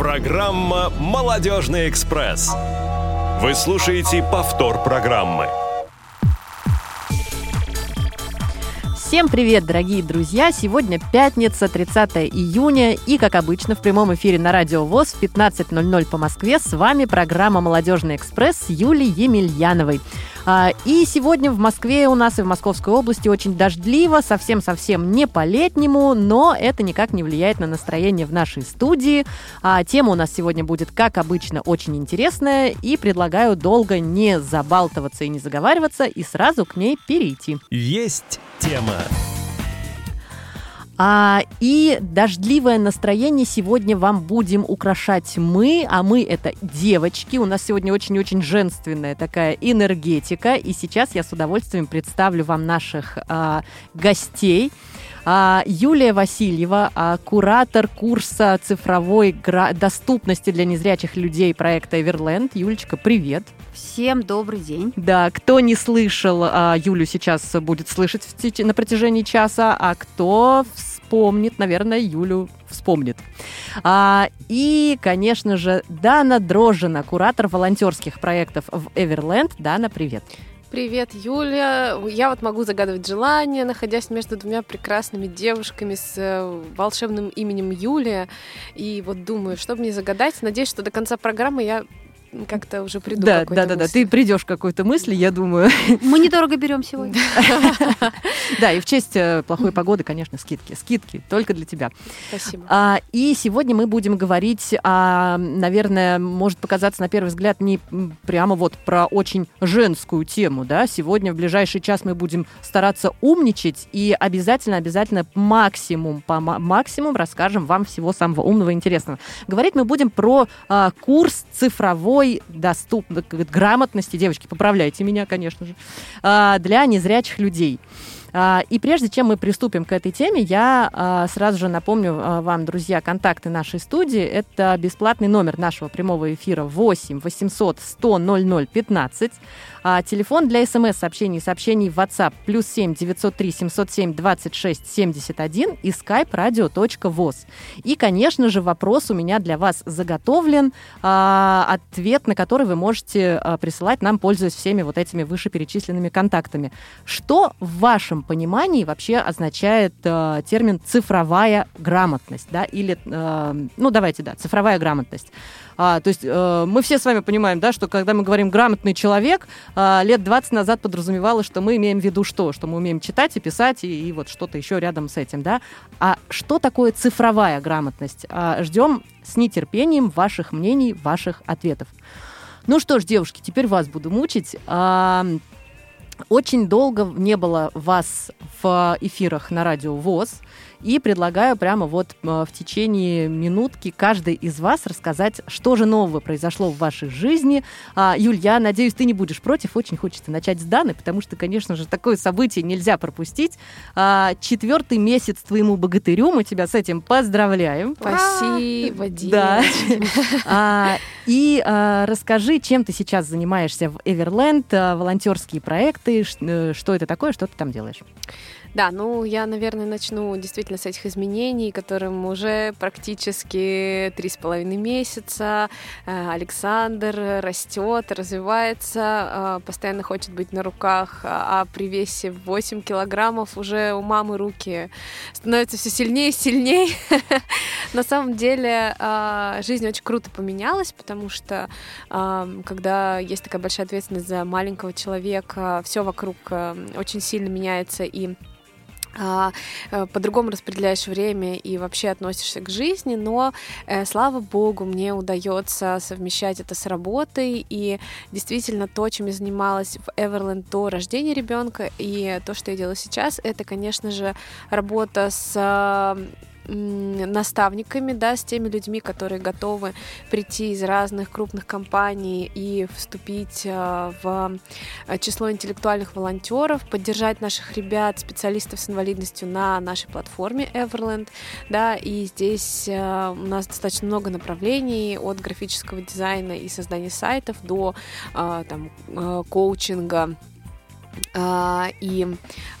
Программа «Молодежный экспресс». Вы слушаете повтор программы. Всем привет, дорогие друзья! Сегодня пятница, 30 июня, и, как обычно, в прямом эфире на Радио ВОЗ в 15.00 по Москве с вами программа «Молодежный экспресс» с Юлией Емельяновой. А, и сегодня в Москве у нас и в Московской области очень дождливо, совсем-совсем не по-летнему, но это никак не влияет на настроение в нашей студии. А, тема у нас сегодня будет, как обычно, очень интересная, и предлагаю долго не забалтываться и не заговариваться, и сразу к ней перейти. Есть тема. А, и дождливое настроение сегодня вам будем украшать мы, а мы это девочки. У нас сегодня очень-очень женственная такая энергетика. И сейчас я с удовольствием представлю вам наших а, гостей. А, Юлия Васильева, а, куратор курса цифровой доступности для незрячих людей проекта Everland. Юлечка, привет. Всем добрый день. Да, кто не слышал а, Юлю, сейчас будет слышать на протяжении часа, а кто вспомнит, наверное, Юлю вспомнит. А, и, конечно же, Дана Дрожина, куратор волонтерских проектов в Everland. Дана, привет. Привет, Юля. Я вот могу загадывать желания, находясь между двумя прекрасными девушками с э, волшебным именем Юлия. И вот думаю, что мне загадать. Надеюсь, что до конца программы я как-то уже приду да, да, да, да, ты придешь к какой-то мысли, я думаю. Мы недорого берем сегодня. Да, и в честь э, плохой погоды, конечно, скидки. Скидки только для тебя. Спасибо. А, и сегодня мы будем говорить, о, наверное, может показаться на первый взгляд не прямо вот про очень женскую тему, да. Сегодня в ближайший час мы будем стараться умничать и обязательно, обязательно максимум, по максимум расскажем вам всего самого умного и интересного. Говорить мы будем про а, курс цифровой цифровой доступ... грамотности, девочки, поправляйте меня, конечно же, а, для незрячих людей. А, и прежде чем мы приступим к этой теме, я а, сразу же напомню вам, друзья, контакты нашей студии. Это бесплатный номер нашего прямого эфира 8 800 100 00 15. А, телефон для смс-сообщений и сообщений в WhatsApp плюс 7 903 707 26 71 и skype radio.voz. И, конечно же, вопрос у меня для вас заготовлен, а, ответ на который вы можете а, присылать нам, пользуясь всеми вот этими вышеперечисленными контактами. Что в вашем понимании вообще означает а, термин цифровая грамотность, да, или, а, ну, давайте, да, цифровая грамотность? А, то есть э, мы все с вами понимаем, да, что когда мы говорим грамотный человек, э, лет 20 назад подразумевалось, что мы имеем в виду что? Что мы умеем читать и писать и, и вот что-то еще рядом с этим, да. А что такое цифровая грамотность? А, ждем с нетерпением ваших мнений, ваших ответов. Ну что ж, девушки, теперь вас буду мучить. А, очень долго не было вас в эфирах на радио ВОЗ. И предлагаю прямо вот э, в течение минутки каждый из вас рассказать, что же нового произошло в вашей жизни. А, Юль, я надеюсь, ты не будешь против. Очень хочется начать с Даны, потому что, конечно же, такое событие нельзя пропустить. А, четвертый месяц твоему богатырю. Мы тебя с этим поздравляем. Спасибо, Да. А, и а, расскажи, чем ты сейчас занимаешься в а, волонтерские проекты, э, что это такое, что ты там делаешь? Да, ну я, наверное, начну действительно с этих изменений, которым уже практически три с половиной месяца. Э, Александр растет, развивается, э, постоянно хочет быть на руках, а при весе 8 килограммов уже у мамы руки становятся все сильнее и сильнее. На самом деле э, жизнь очень круто поменялась, потому что когда есть такая большая ответственность за маленького человека, все вокруг очень сильно меняется и а, по-другому распределяешь время и вообще относишься к жизни, но, э, слава богу, мне удается совмещать это с работой, и действительно то, чем я занималась в Everland до рождения ребенка, и то, что я делаю сейчас, это, конечно же, работа с наставниками, да, с теми людьми, которые готовы прийти из разных крупных компаний и вступить э, в э, число интеллектуальных волонтеров, поддержать наших ребят, специалистов с инвалидностью на нашей платформе Everland, да, и здесь э, у нас достаточно много направлений от графического дизайна и создания сайтов до там коучинга. а, и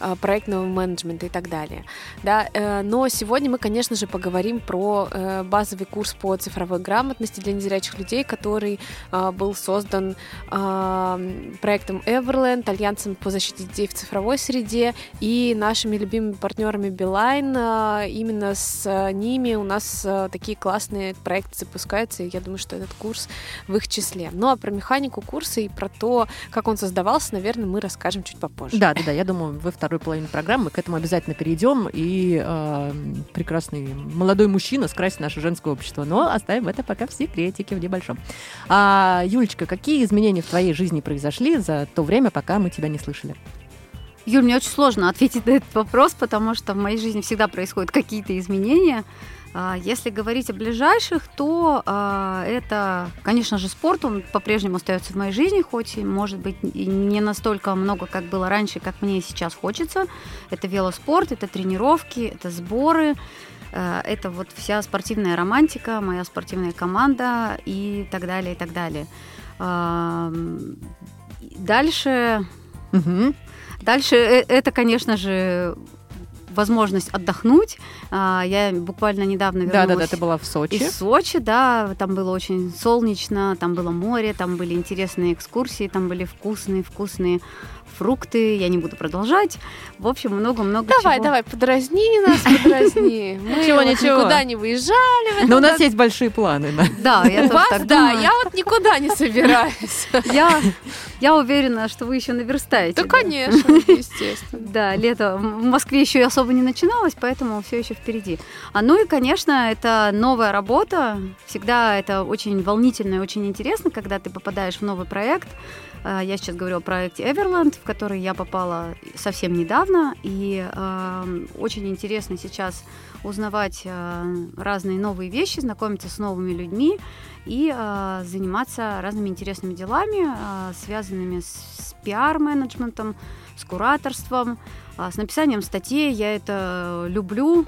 а, проектного менеджмента и так далее. Да, э, но сегодня мы, конечно же, поговорим про э, базовый курс по цифровой грамотности для незрячих людей, который а, был создан проектом Everland, Альянсом по защите детей в цифровой среде и нашими любимыми партнерами Beeline. Именно с ними у нас такие классные проекты запускаются, и я думаю, что этот курс в их числе. Ну а про механику курса и про то, как он создавался, наверное, мы расскажем чуть попозже. Да, да, да. Я думаю, во второй половине программы к этому обязательно перейдем. И э, прекрасный молодой мужчина скрасит наше женское общество. Но оставим это пока в секретике, в небольшом. А, Юлечка, какие изменения в твоей жизни произошли за то время, пока мы тебя не слышали? Юль, мне очень сложно ответить на этот вопрос, потому что в моей жизни всегда происходят какие-то изменения. А, если говорить о ближайших, то а, это, конечно же, спорт, он по-прежнему остается в моей жизни, хоть и, может быть, не настолько много, как было раньше, как мне сейчас хочется. Это велоспорт, это тренировки, это сборы, а, это вот вся спортивная романтика, моя спортивная команда и так далее, и так далее. Дальше... Угу. Дальше э, это, конечно же, возможность отдохнуть. А, я буквально недавно вернулась. Да, да, да, ты была в Сочи. Из Сочи, да, там было очень солнечно, там было море, там были интересные экскурсии, там были вкусные, вкусные фрукты, я не буду продолжать. В общем, много-много Давай, чего. давай, подразни нас, подразни. Мы ничего. никуда не выезжали. Но у нас есть большие планы. Да, я тоже так да, я вот никуда не собираюсь. Я, я уверена, что вы еще наверстаете. Да, конечно, естественно. Да, лето в Москве еще особо не начиналось, поэтому все еще впереди. А ну и, конечно, это новая работа. Всегда это очень волнительно и очень интересно, когда ты попадаешь в новый проект. А, я сейчас говорю о проекте Everland, в который я попала совсем недавно, и э, очень интересно сейчас узнавать э, разные новые вещи, знакомиться с новыми людьми и заниматься разными интересными делами, связанными с, с пиар-менеджментом, с кураторством, с написанием статей. Я это люблю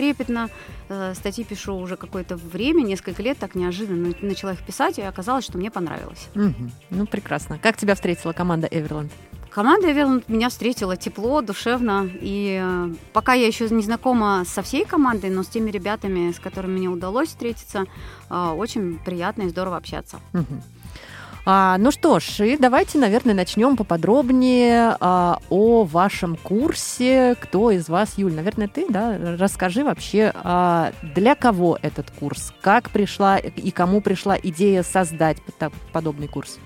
трепетно. Э, статьи пишу уже какое-то время, несколько лет, так неожиданно начала их писать, и оказалось, что мне понравилось. Угу. Ну, прекрасно. Как тебя встретила команда Эверланд? Команда Эверланд меня встретила тепло, душевно. И э, пока я еще не знакома со всей командой, но с теми ребятами, с которыми мне удалось встретиться, э, очень приятно и здорово общаться. Угу. А, ну что ж, и давайте, наверное, начнем поподробнее а, о вашем курсе. Кто из вас, Юль, наверное, ты, да? Расскажи вообще, а, для кого этот курс, как пришла и кому пришла идея создать подобный курс?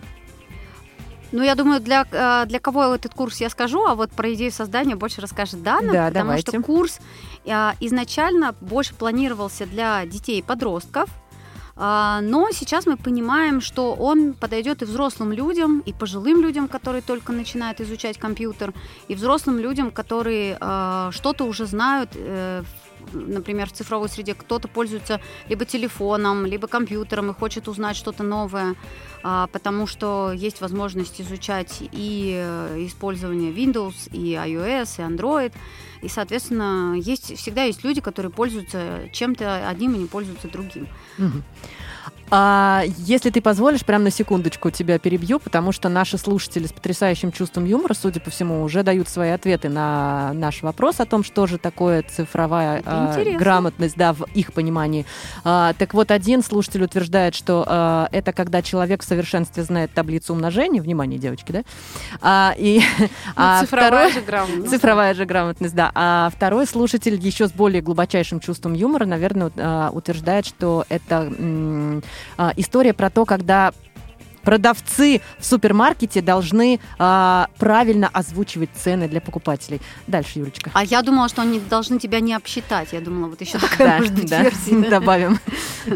Ну, я думаю, для, а, для кого этот курс я скажу, а вот про идею создания больше расскажет Дана, да, потому давайте. что курс а, изначально больше планировался для детей и подростков, но сейчас мы понимаем, что он подойдет и взрослым людям, и пожилым людям, которые только начинают изучать компьютер, и взрослым людям, которые а, что-то уже знают э, например, в цифровой среде кто-то пользуется либо телефоном, либо компьютером и хочет узнать что-то новое, а, потому что есть возможность изучать и э, использование Windows, и iOS, и Android. И, соответственно, есть, всегда есть люди, которые пользуются чем-то одним и не пользуются другим. Угу. А если ты позволишь, прям на секундочку тебя перебью, потому что наши слушатели с потрясающим чувством юмора, судя по всему, уже дают свои ответы на наш вопрос о том, что же такое цифровая а, грамотность, да, в их понимании. А, так вот, один слушатель утверждает, что а, это когда человек в совершенстве знает таблицу умножения, внимание, девочки, да? А, и, ну, а цифровая второй, же грамотность. Цифровая же грамотность, да. А второй слушатель еще с более глубочайшим чувством юмора, наверное, а, утверждает, что это а, история про то, когда продавцы в супермаркете должны а, правильно озвучивать цены для покупателей. Дальше, Юлечка. А я думала, что они должны тебя не обсчитать. Я думала, вот еще такая, может быть, версия. Добавим.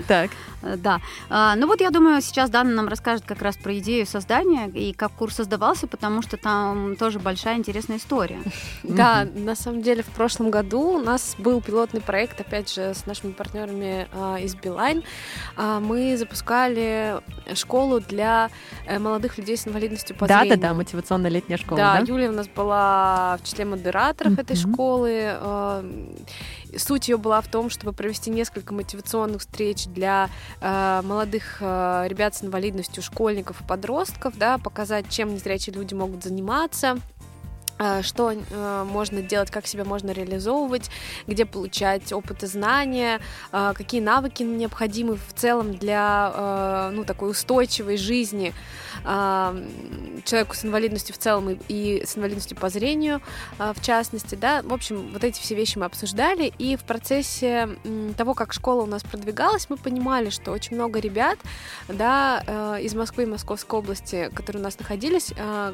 Так. Э, да. А, ну вот я думаю, сейчас Дана нам расскажет как раз про идею создания и как курс создавался, потому что там тоже большая интересная история. Да, на самом деле в прошлом году у нас был пилотный проект, опять же, с нашими партнерами а, из Билайн. А, мы запускали школу для э, молодых людей с инвалидностью по зрению. Да, да, да, мотивационная летняя школа. Да, Юлия у нас была в числе модераторов этой школы. Суть ее была в том, чтобы провести несколько мотивационных встреч для э, молодых э, ребят с инвалидностью, школьников и подростков, да, показать, чем незрячие люди могут заниматься э, что э, можно делать, как себя можно реализовывать, где получать опыт и знания, э, какие навыки необходимы в целом для э, ну, такой устойчивой жизни человеку с инвалидностью в целом и, и с инвалидностью по зрению э, в частности. Да? В общем, вот эти все вещи мы обсуждали, и в процессе того, как школа у нас продвигалась, мы понимали, что очень много ребят да, э, из Москвы и Московской области, которые у нас находились, э,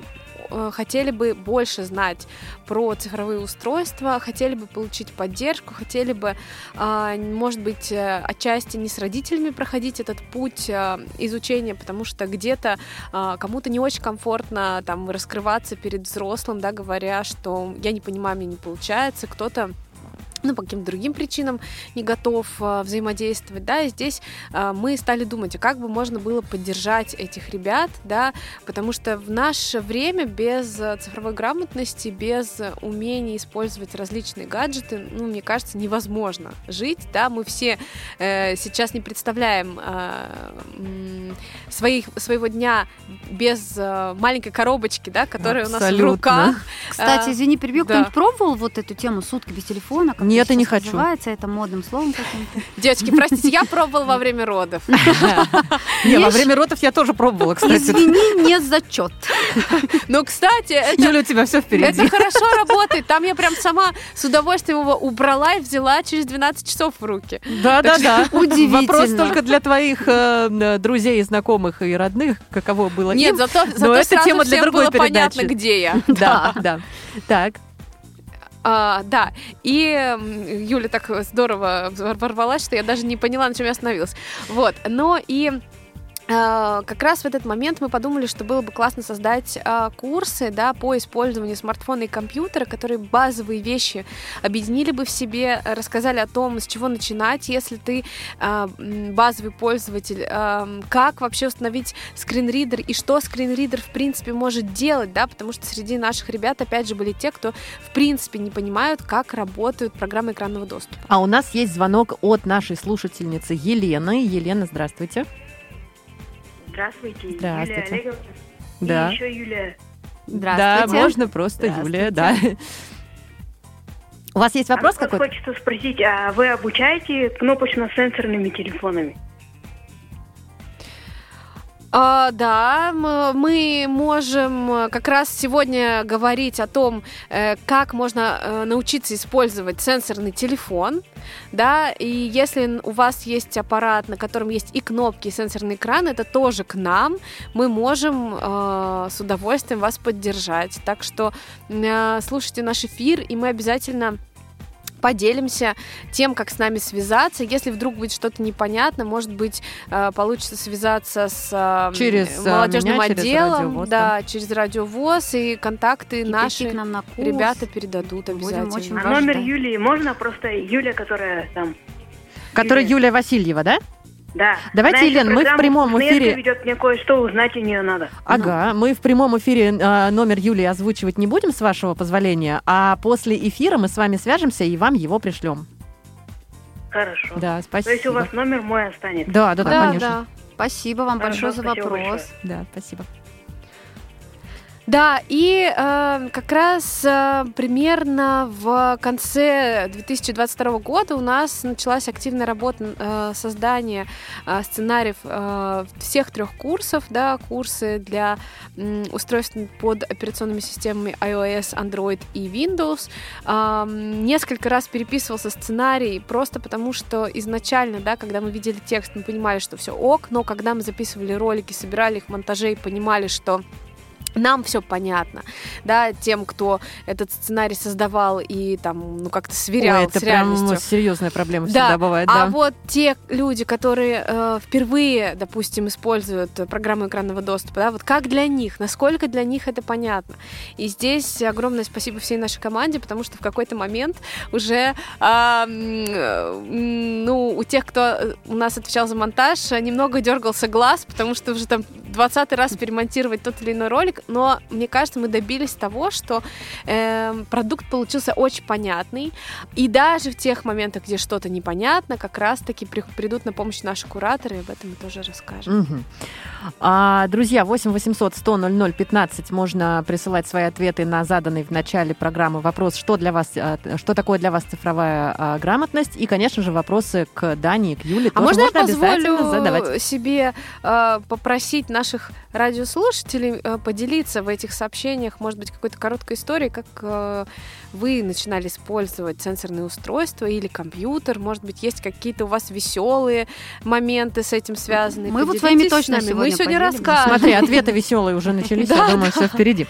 хотели бы больше знать про цифровые устройства, хотели бы получить поддержку, хотели бы, может быть, э, отчасти не с родителями проходить этот путь э, изучения, потому что где-то кому-то не очень комфортно там раскрываться перед взрослым, да, говоря, что я не понимаю, мне не получается, кто-то ну, по каким-то другим причинам не готов а, взаимодействовать, да, и здесь а, мы стали думать, а как бы можно было поддержать этих ребят, да, потому что в наше время без а, цифровой грамотности, без умения использовать различные гаджеты, ну, мне кажется, невозможно жить, да, мы все э, сейчас не представляем э, своих, своего дня без э, маленькой коробочки, да, которая Абсолютно. у нас в руках. Кстати, извини, перебью, да. кто-нибудь пробовал вот эту тему сутки без телефона? Как нет, я не хочу. Называется это модным словом каким-то. Девочки, простите, я пробовала во время родов. Не, во время родов я тоже пробовала, кстати. Извини, не зачет. Ну, кстати, Юля, у тебя все впереди. Это хорошо работает. Там я прям сама с удовольствием его убрала и взяла через 12 часов в руки. Да, да, да. Удивительно. Вопрос только для твоих э, друзей, знакомых и родных, каково было Нет, зато, зато эта тема для другой было понятно, где я. Да, да. Так. А, да, и Юля так здорово ворвалась, что я даже не поняла, на чем я остановилась. Вот, но и как раз в этот момент мы подумали, что было бы классно создать а, курсы да, по использованию смартфона и компьютера, которые базовые вещи объединили бы в себе, рассказали о том, с чего начинать, если ты а, базовый пользователь, как вообще установить скринридер и что скринридер в принципе может делать, да, потому что среди наших ребят опять же были те, кто в принципе не понимают, как работают программы экранного доступа. А у нас есть звонок от нашей слушательницы Елены. Елена. Здравствуйте, Здравствуйте. Юлия Олеговна. Да. И еще Юлия. Да, можно просто Юлия, да. У вас есть вопрос а какой-то? Хочется спросить, а вы обучаете кнопочно-сенсорными телефонами? А, да, мы можем как раз сегодня говорить о том, э, как можно э, научиться использовать сенсорный телефон, да, и если у вас есть аппарат, на котором есть и кнопки, и сенсорный экран, это тоже к нам, мы можем э, с удовольствием вас поддержать. Так что слушайте наш эфир, и мы обязательно поделимся тем, как с нами связаться. Если вдруг будет что-то непонятно, может быть, э, получится связаться с э, через э, молодежным меня, отделом, через радиовоз, да, через радиовоз, и контакты и наши нам на курс. ребята передадут обязательно. очень а номер Юлии можно просто Юлия, которая там. Которая Юлия Васильева, да? Да. Давайте, Елена, мы в прямом эфире... ведет, мне кое-что узнать у нее надо. Ага, ну. мы в прямом эфире э, номер Юлии озвучивать не будем, с вашего позволения, а после эфира мы с вами свяжемся и вам его пришлем. Хорошо. Да, спасибо. То есть у вас номер мой останется? Да, да, да, да конечно. Да. Спасибо вам Хорошо, большое за вопрос. Большое. Да, спасибо. Да, и э, как раз э, примерно в конце 2022 года у нас началась активная работа э, создания э, сценариев э, всех трех курсов, да, курсы для э, устройств под операционными системами iOS, Android и Windows. Э, несколько раз переписывался сценарий просто потому, что изначально, да, когда мы видели текст, мы понимали, что все ок, но когда мы записывали ролики, собирали их в монтаже и понимали, что нам все понятно, да, тем, кто этот сценарий создавал и там, ну, как-то сверял Ой, это с реальностью. прям серьезная проблема всегда да. бывает, а да. вот те люди, которые э, впервые, допустим, используют программу экранного доступа, да, вот как для них, насколько для них это понятно. И здесь огромное спасибо всей нашей команде, потому что в какой-то момент уже, э, ну, у тех, кто у нас отвечал за монтаж, немного дергался глаз, потому что уже там 20 раз перемонтировать тот или иной ролик, но мне кажется, мы добились того, что э, продукт получился очень понятный, и даже в тех моментах, где что-то непонятно, как раз-таки при, придут на помощь наши кураторы, и об этом мы тоже расскажем. Угу. А, друзья, 8 800 100 00 15 можно присылать свои ответы на заданный в начале программы вопрос, что для вас, а, что такое для вас цифровая а, грамотность, и, конечно же, вопросы к Дане и к Юле а можно, можно я позволю задавать. себе э, попросить наших радиослушателей э, поделиться в этих сообщениях, может быть, какой-то короткой историей, как э, вы начинали использовать сенсорные устройства или компьютер, может быть, есть какие-то у вас веселые моменты с этим связаны. Мы вот Поделитесь с вами с точно нами. сегодня Мы сегодня расскажем. Смотри, ответы веселые уже начались, я думаю, все впереди.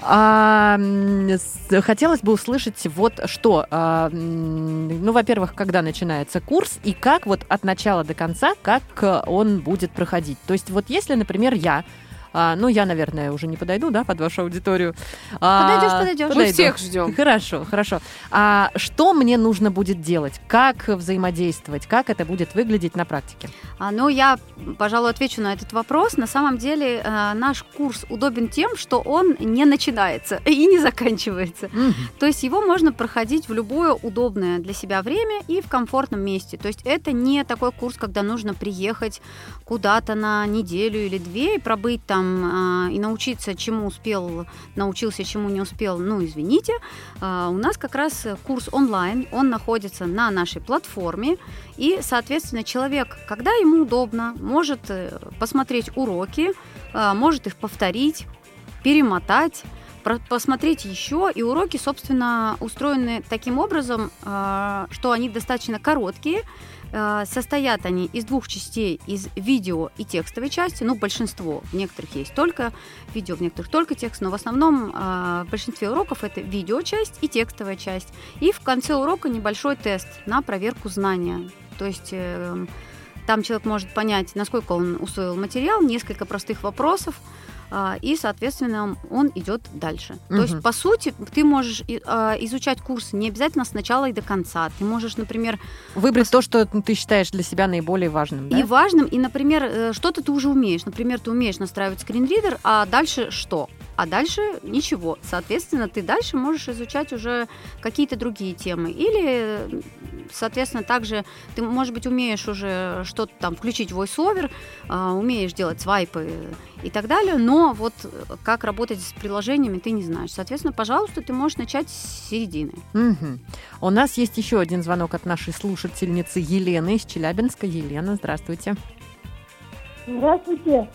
А, с- хотелось бы услышать вот что. А, ну, во-первых, когда начинается курс и как вот от начала до конца, как э, он будет проходить. То есть вот если, например, я а, ну, я, наверное, уже не подойду, да, под вашу аудиторию. А, Подойдешь, подойдешь. Мы подойду. всех ждем. Хорошо, хорошо. А что мне нужно будет делать? Как взаимодействовать? Как это будет выглядеть на практике? А, Ну, я, пожалуй, отвечу на этот вопрос. На самом деле э, наш курс удобен тем, что он не начинается и не заканчивается. Мгм. То есть его можно проходить в любое удобное для себя время и в комфортном месте. То есть это не такой курс, когда нужно приехать куда-то на неделю или две и пробыть там а, и научиться, чему успел, научился, чему не успел, ну, извините. А, У нас как раз курс онлайн, он находится на нашей платформе, и, соответственно, человек, когда ему удобно, может э, посмотреть уроки, а, может их повторить, перемотать, посмотреть еще. И уроки, собственно, устроены таким образом, что они достаточно короткие. А, Состоят они из двух частей, из видео и текстовой части. Ну, большинство. В некоторых есть только видео, в некоторых только текст. Но в основном а, в большинстве уроков это видеочасть и текстовая часть. И в конце урока небольшой тест на проверку знания. То есть э, там человек может понять, насколько он усвоил материал, несколько простых вопросов, и, соответственно, он идет дальше. Мгм. То есть, по сути, ты можешь а, изучать курс не обязательно с начала и до конца. Ты можешь, например, Выбрать то, что ты считаешь для себя наиболее важным, да? и важным, и, например, э, что-то ты уже умеешь. Например, ты умеешь настраивать скринридер, а дальше что? А дальше ничего. Соответственно, ты дальше можешь изучать уже какие-то другие темы. Или, соответственно, также ты, может быть, умеешь уже что-то там включить voice-over, а, умеешь делать свайпы и так далее, но вот как работать с приложениями ты не знаешь. Соответственно, пожалуйста, ты можешь начать с середины. Мгм. У нас есть еще один звонок от нашей слушательницы Елены из Челябинска. Елена, здравствуйте. Здравствуйте. Здравствуйте.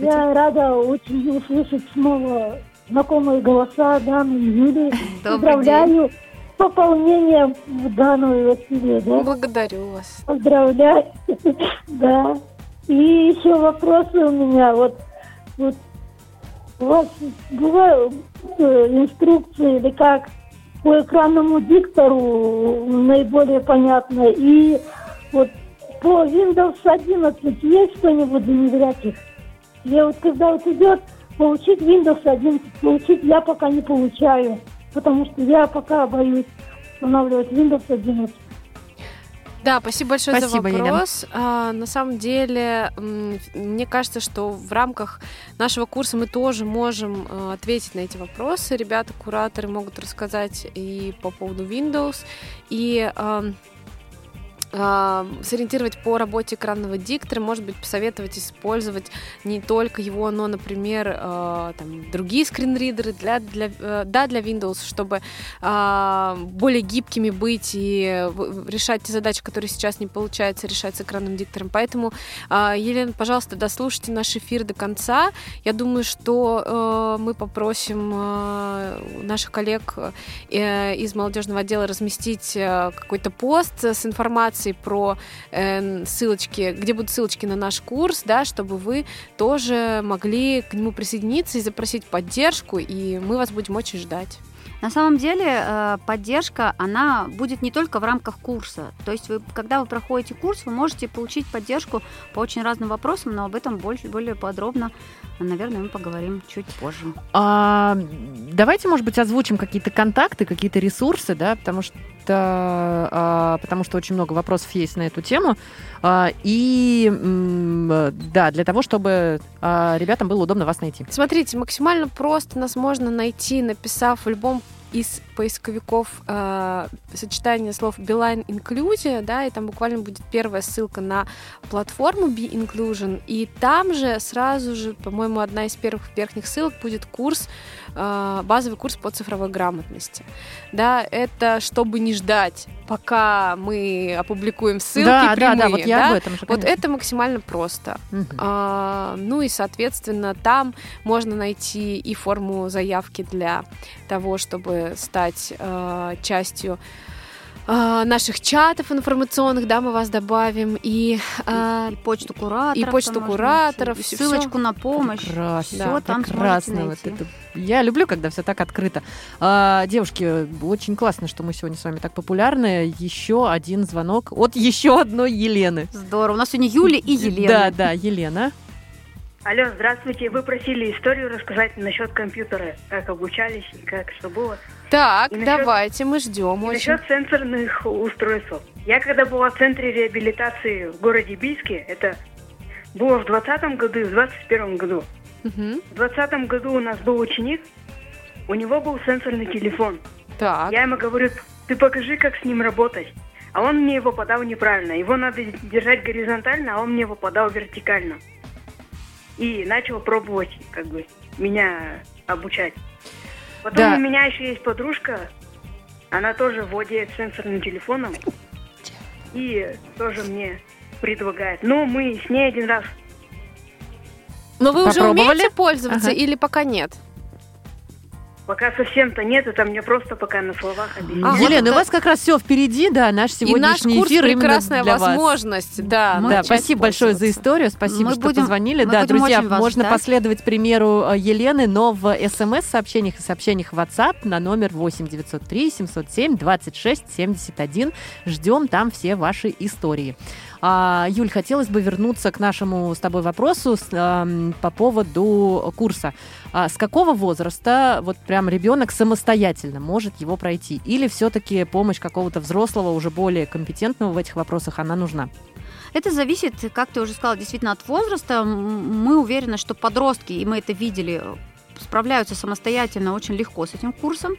Я рада очень услышать снова знакомые голоса Даны и Юли. Поздравляю с пополнением в Дану и Василия. Да? Благодарю вас. Поздравляю. Да. И еще вопросы у меня. Вот, вот у вас бывают э, инструкции или как по экранному диктору наиболее понятно. И вот по Windows 11 есть что-нибудь для незрячих? Я вот когда вот идет получить Windows 11, получить я пока не получаю, потому что я пока боюсь устанавливать Windows 11. Да, спасибо большое Спасибо, за вопрос. А, на самом деле, мне кажется, что в рамках нашего курса мы тоже можем э, ответить на эти вопросы. Ребята, кураторы могут рассказать и по поводу Windows, и а, сориентировать по работе экранного диктора, может быть, посоветовать использовать не только его, но, например, э, там, другие скринридеры для, для, э, да, для Windows, чтобы более гибкими быть и решать те задачи, которые сейчас не получается решать с экранным диктором. Поэтому, Елена, пожалуйста, дослушайте наш эфир до конца. Я думаю, что э, мы попросим э, наших коллег э, из молодежного отдела разместить э, какой-то пост с информацией про э, ссылочки, где будут ссылочки на наш курс, да, чтобы вы тоже могли к нему присоединиться и запросить поддержку, и мы вас будем очень ждать. На самом деле э, поддержка, она будет не только в рамках курса. То есть вы, когда вы проходите курс, вы можете получить поддержку по очень разным вопросам, но об этом больше, более подробно, наверное, мы поговорим чуть позже. А, давайте, может быть, озвучим какие-то контакты, какие-то ресурсы, да, потому что это а, потому что очень много вопросов есть на эту тему. А, и да, для того, чтобы а, ребятам было удобно вас найти. Смотрите, максимально просто нас можно найти, написав в любом из поисковиков э, сочетание слов Beeline Inclusion, да, и там буквально будет первая ссылка на платформу Be Inclusion, и там же сразу же, по-моему, одна из первых верхних ссылок будет курс, базовый курс по цифровой грамотности. Да, это чтобы не ждать, пока мы опубликуем ссылки да, прямые, да, да, вот я да? об этом же, Вот это максимально просто. Мгм. А, ну и, соответственно, там можно найти и форму заявки для того, чтобы стать э, частью э, наших чатов информационных, да, мы вас добавим, и, э, И почту кураторов. и почту кураторов, найти, всё- ссылочку на помощь. Прекрасно, Всё там прекрасно. Вот найти. это. Я люблю, когда все так открыто. А, девушки, очень классно, что мы сегодня с вами так популярны. Еще один звонок от еще одной Елены. Здорово. У нас сегодня Юля и Елена. Да, да, Елена. Алло, здравствуйте. Вы просили историю рассказать насчет компьютера, как обучались и как что было. Так, И насчет- давайте, мы ждем И очень. насчет сенсорных устройств. Я когда была в центре реабилитации в городе Бийске, это было в 20 году и в 21 году. Мгм. В 20 году у нас был ученик, у него был сенсорный телефон. Так, Я ему говорю, ты покажи, как с ним работать. А он мне его подал неправильно. Его надо держать горизонтально, а он мне его подал вертикально. И начал пробовать, как бы, меня обучать. Потом Да. у меня еще есть подружка, она тоже владеет сенсорным телефоном. И тоже мне предлагает. Но мы с ней один раз но вы уже умеете пользоваться Ага. или пока нет? Пока совсем-то нет, это мне просто пока на словах объяснили. Ага. Елена, да. у вас как раз все впереди, да, наш и наш сегодняшний курс эфир прекрасная для вас. возможность, да. Мы- Да, начать спасибо большое за историю, спасибо, Мы что будем- позвонили. мы да, будем друзья, очень вас можно ждать. последовать примеру э, Елены, но в смс-сообщениях и сообщениях в WhatsApp на номер 8 903 707 26 71. Ждем там все ваши истории. А, Юль, хотелось бы вернуться к нашему с тобой вопросу по поводу курса. А с какого возраста вот прям ребенок самостоятельно может его пройти? Или все-таки помощь какого-то взрослого, уже более компетентного в этих вопросах, она нужна? Это зависит, как ты уже сказала, действительно от возраста. Мы уверены, что подростки, и мы это видели, справляются самостоятельно очень легко с этим курсом.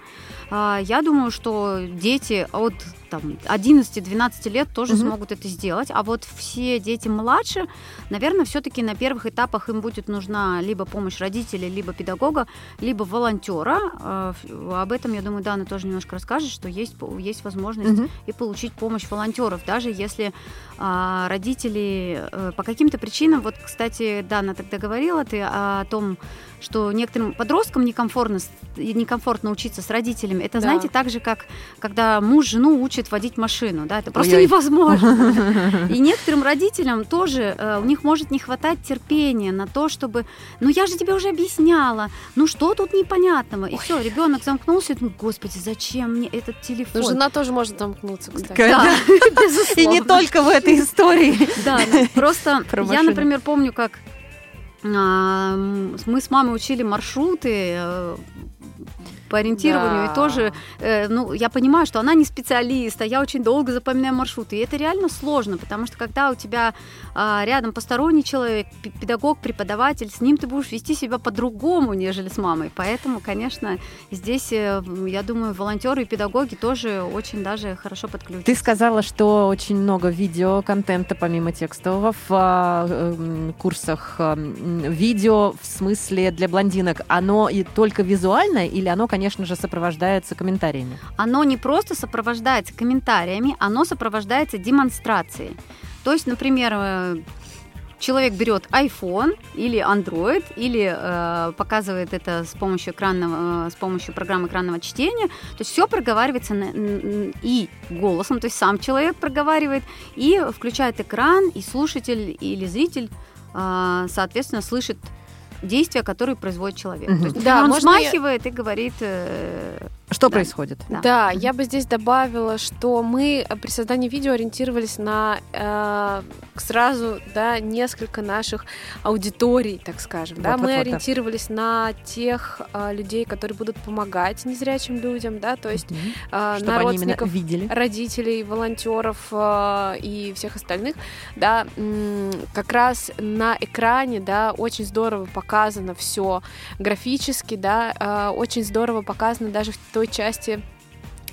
А, Я думаю, что дети от там, 11-12 лет тоже Мгм. смогут это сделать. А вот все дети младше, наверное, все-таки на первых этапах им будет нужна либо помощь родителей, либо педагога, либо волонтера. А, Об этом, я думаю, Дана тоже немножко расскажет, что есть, есть возможность Мгм. и получить помощь волонтеров, даже если а, родители э, по каким-то причинам, вот, кстати, Дана тогда говорила ты о том, что некоторым подросткам некомфортно, некомфортно учиться с родителями. Это, Да. знаете, так же, как когда муж жену учит водить машину, да, это просто Ой-ой. невозможно. И некоторым родителям тоже, э, у них может не хватать терпения на то, чтобы, ну я же тебе уже объясняла, ну что тут непонятного? И все, ребенок замкнулся, ну господи, зачем мне этот Ну, телефон? жена тоже может замкнуться, кстати. Да, И не только в этой истории. Да, ну, просто Про я, например, помню, как мы с мамой учили маршруты э, по ориентированию, Да. и тоже, э, ну, я понимаю, что она не специалист, а я очень долго запоминаю маршруты, и это реально сложно, потому что когда у тебя а, рядом посторонний человек, педагог, преподаватель, с ним ты будешь вести себя по-другому, нежели с мамой, поэтому, конечно, здесь, э, я думаю, волонтеры и педагоги тоже очень даже хорошо подключатся. Ты сказала, что очень много видеоконтента, помимо текстового, в эм, курсах эм, видео, в смысле для блондинок. Оно и только визуальное или оно, конечно же, сопровождается комментариями? оно не просто сопровождается комментариями, оно сопровождается демонстрацией. То есть, например, э, человек берет iPhone или Android или э, показывает это с помощью экранного, э, с помощью программы экранного чтения. То есть все проговаривается на- и голосом, то есть сам человек проговаривает и включает экран, и слушатель или зритель, э, соответственно, слышит действия, которые производит человек. Мгм. То есть, Да, он смахивает и говорит э, Что Да. происходит? Да. Да. я бы здесь добавила, что мы э, при создании видео ориентировались на э, сразу да, несколько наших аудиторий, так скажем. да. Вот, мы вот, вот, да. ориентировались на тех э, людей, которые будут помогать незрячим людям, да, то есть э, на Чтобы они именно родственников видели. родителей, волонтеров э, и всех остальных, да, м, как раз на экране, да, очень здорово показано все графически, да, э, очень здорово показано даже в той части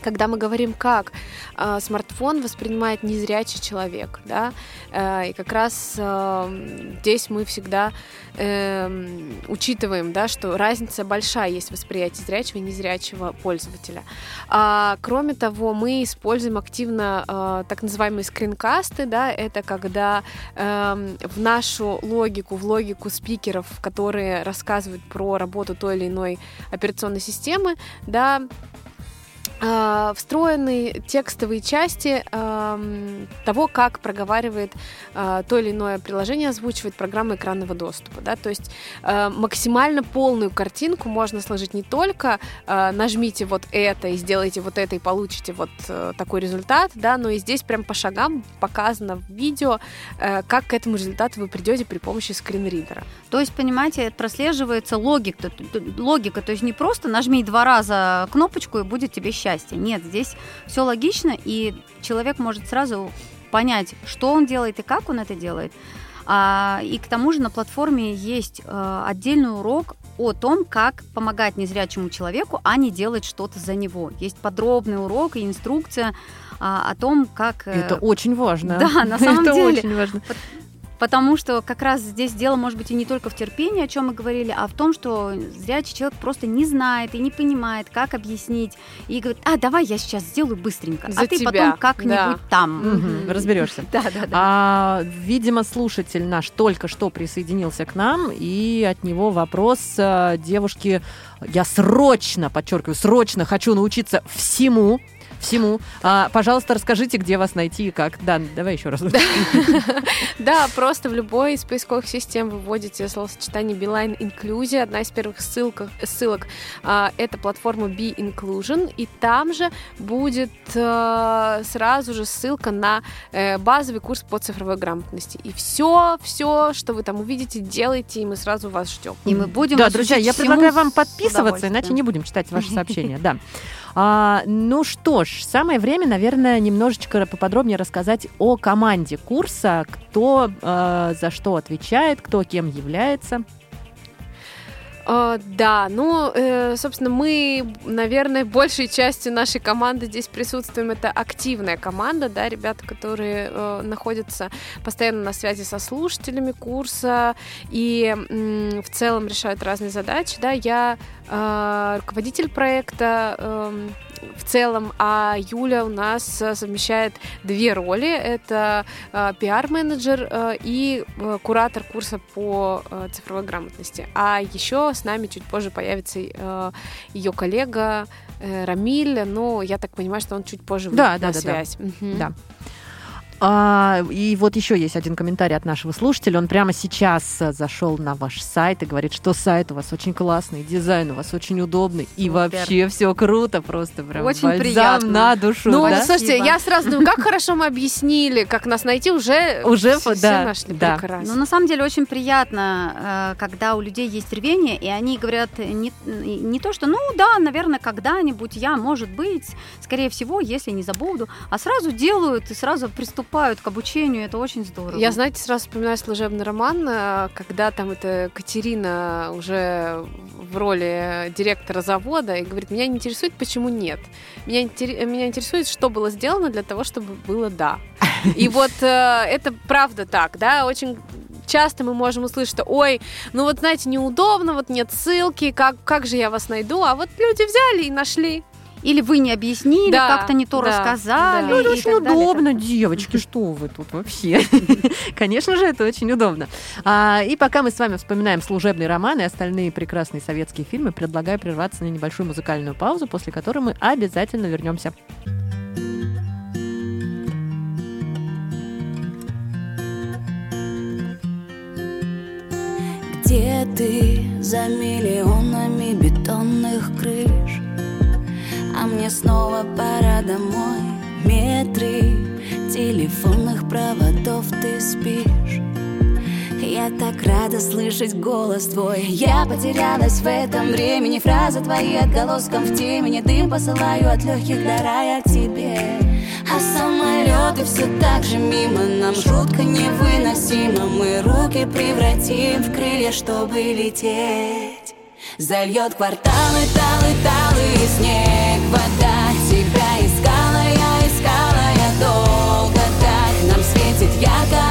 когда мы говорим, как э, смартфон воспринимает незрячий человек, да, э, и как раз э, здесь мы всегда э, учитываем, да, что разница большая есть в восприятии зрячего и незрячего пользователя. А, кроме того, мы используем активно э, так называемые скринкасты, да, это когда эм, в нашу логику, в логику спикеров, которые рассказывают про работу той или иной операционной системы, да, э, встроены текстовые части эм, того, как проговаривает э, то или иное приложение, озвучивает программа экранного доступа. Да? То есть э, максимально полную картинку можно сложить не только э, нажмите вот это и сделайте вот это и получите вот э, такой результат, да, но и здесь прям по шагам показано в видео, э, как к этому результату вы придете при помощи скринридера. То есть, понимаете, прослеживается логика, логика, то есть не просто нажми два раза кнопочку и будет тебе счастье. Нет, здесь все логично, и человек может сразу понять, что он делает и как он это делает. А, и к тому же на платформе есть э, отдельный урок о том, как помогать незрячему человеку, а не делать что-то за него. Есть подробный урок и инструкция а, о том, как... э, Это очень важно. да, на самом Это деле. очень важно. Потому что как раз здесь дело может быть и не только в терпении, о чем мы говорили, а в том, что зрячий человек просто не знает и не понимает, как объяснить. И говорит, а, давай я сейчас сделаю быстренько, За а ты тебя, потом как-нибудь да. там. Мгм, Разберешься. Да, да, да. А, видимо, слушатель наш только что присоединился к нам, и от него вопрос а, девушки. Я срочно, подчеркиваю, срочно хочу научиться всему. Всему. А, пожалуйста, расскажите, где вас найти и как. Да, давай еще раз. Да, просто в любой из поисковых систем вы вводите словосочетание Beeline Inclusion. Одна из первых ссылок, ссылок а, это платформа Be Inclusion, и там же будет а, сразу же ссылка на э, базовый курс по цифровой грамотности. И все, все, что вы там увидите, делайте, и мы сразу вас ждем. И мы будем Да, друзья, я предлагаю вам подписываться, иначе не будем читать ваши сообщения. Да. А, ну что ж, самое время, наверное, немножечко поподробнее рассказать о команде курса, кто э, за что отвечает, кто кем является. А, Да, ну, э, собственно, мы, наверное, большей частью нашей команды здесь присутствуем. Это активная команда, да, ребята, которые э, находятся постоянно на связи со слушателями курса и м, в целом решают разные задачи. Да, я э, руководитель проекта эм, в целом, а Юля у нас э, совмещает две роли. Это э, пиар-менеджер э, и э, куратор курса по э, цифровой грамотности. А еще с нами чуть позже появится э, ее коллега э, Рамиль, но я так понимаю, что он чуть позже выйдет Да, на да, да, да. связь. Мгм. Да. А, и вот еще есть один комментарий от нашего слушателя. Он прямо сейчас а, зашел на ваш сайт и говорит, что сайт у вас очень классный, дизайн у вас очень удобный, и Супер. вообще все круто, просто прям Очень бальзам приятно. на душу. Ну, да? Спасибо. слушайте, я сразу думаю, как хорошо мы объяснили, как нас найти, уже, Уже, все, да, нашли да. прекрасно. Ну, на самом деле, очень приятно, э, когда у людей есть рвение, и они говорят не, не то, что, ну да, наверное, когда-нибудь я, может быть, скорее всего, если не забуду, а сразу делают и сразу приступают к обучению, это очень здорово. Я, знаете, сразу вспоминаю служебный роман, э, когда там это Катерина уже в роли директора завода и говорит, меня не интересует, почему нет. Меня, интере- меня интересует, что было сделано для того, чтобы было да. И вот э, это правда так, да, очень часто мы можем услышать, что ой, ну вот знаете, неудобно, вот нет ссылки, как, как же я вас найду, а вот люди взяли и нашли. Или вы не объяснили, Да, как-то не то да, рассказали. да. Ну, это очень удобно, так далее. девочки, что вы тут вообще? Конечно же, это очень удобно. А, и пока мы с вами вспоминаем служебный роман и остальные прекрасные советские фильмы, предлагаю прерваться на небольшую музыкальную паузу, после которой мы обязательно вернемся. Где ты за миллионами бетонных крыш? А мне снова пора домой. Метры телефонных проводов ты спишь. Я так рада слышать голос твой. Я потерялась в этом времени. Фразы твои отголоском в темени Дым посылаю от легких до рая тебе. А самолеты все так же мимо Нам. Жутко невыносимо. Мы руки превратим в крылья, чтобы лететь Зальет кварталы, талы, талы снег, вода Тебя искала, я искала, я долго так. Нам светит ярко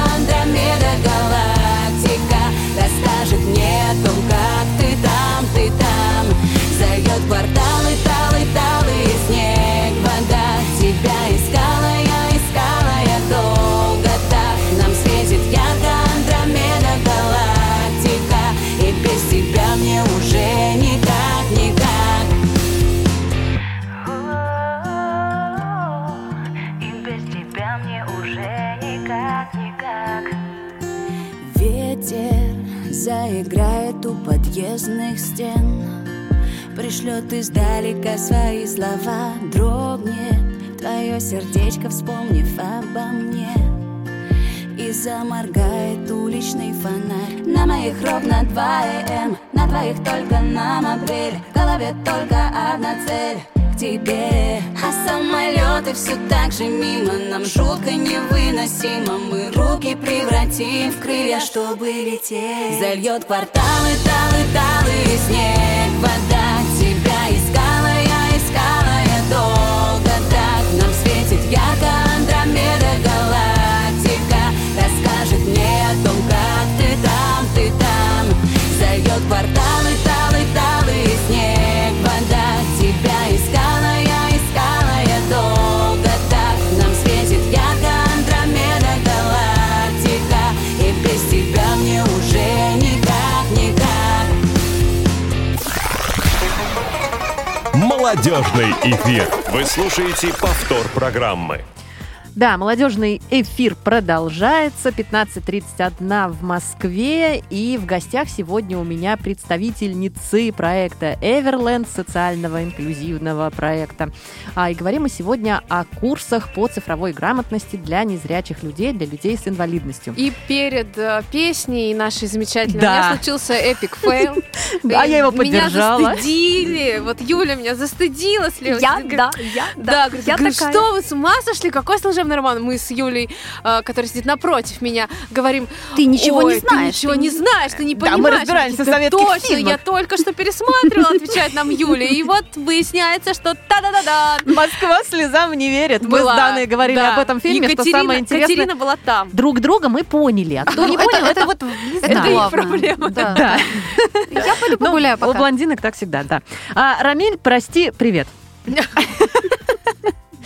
подъездных стен. Пришлет издалека свои слова Дрогнет твое сердечко, вспомнив обо мне. И заморгает уличный фонарь. На моих ровно 2 м На двоих только на мобиле В голове только одна цель к тебе. А самолеты все так же мимо. Нам жутко невыносимо. Мы руки превратим в крылья, чтобы лететь. Зальет кварталы, талы, талы Снег, вода Тебя искала, я искала, я долго так Нам светит ярко Андромеда Молодежный эфир. Вы слушаете повтор программы. Да, молодежный эфир продолжается. 15.31 в Москве. И в гостях сегодня у меня представительницы проекта Everland, социального инклюзивного проекта. А, и говорим мы сегодня о курсах по цифровой грамотности для незрячих людей, для людей с инвалидностью. И перед э, песней нашей замечательной Да. у меня случился epic fail. Да, я его Меня поддержала. застыдили. Вот Юля меня застыдила. Я, да, я, Да, такая. что вы с ума сошли? Какой служебный роман? Мы с Юлей, э, которая сидит напротив меня, говорим, Ты ничего «Ой, не знаешь. Ты ничего ты не знаешь, ты не Да, мы понимаешь. разбираемся в советских Точно, фильмах. я только что пересматривала, отвечает нам Юля. И вот выясняется, что та-да-да-да. Москва слезам не верит. Мы с Даной говорили да. об этом фильме, что самое интересное. Катерина была там. Друг друга мы поняли. А кто не Ну, это- понял, это вот не Это главное. проблема. Да. Да. Я пойду Ну, погуляю У пока. блондинок так всегда, да. А, Рамиль, прости, привет.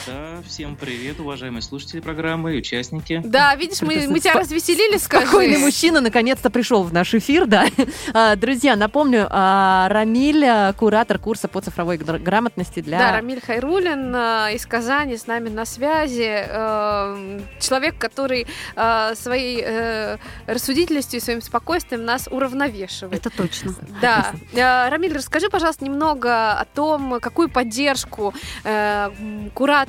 Да, всем привет, уважаемые слушатели программы и участники. Да, видишь, мы, мы тебя развеселили, скажи. Спокойный мужчина наконец-то пришел в наш эфир, да. А, Друзья, напомню, а, Рамиль, а, куратор курса по цифровой гра- грамотности для... Да, Рамиль Хайрулин из Казани с нами на связи. Человек, который своей э, рассудительностью и своим спокойствием нас уравновешивает. Это точно. Да. Рамиль, расскажи, пожалуйста, немного о том, какую поддержку э,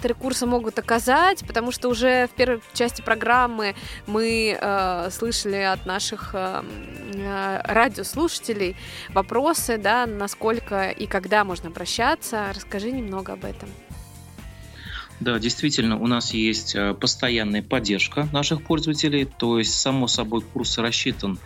м, кураторы курса могут оказать, потому что уже в первой части программы мы э, слышали от наших э, э, радиослушателей вопросы, да, насколько и когда можно обращаться. Расскажи немного об этом. Да, действительно, у нас есть э, постоянная поддержка наших пользователей, то есть, само собой, курс рассчитан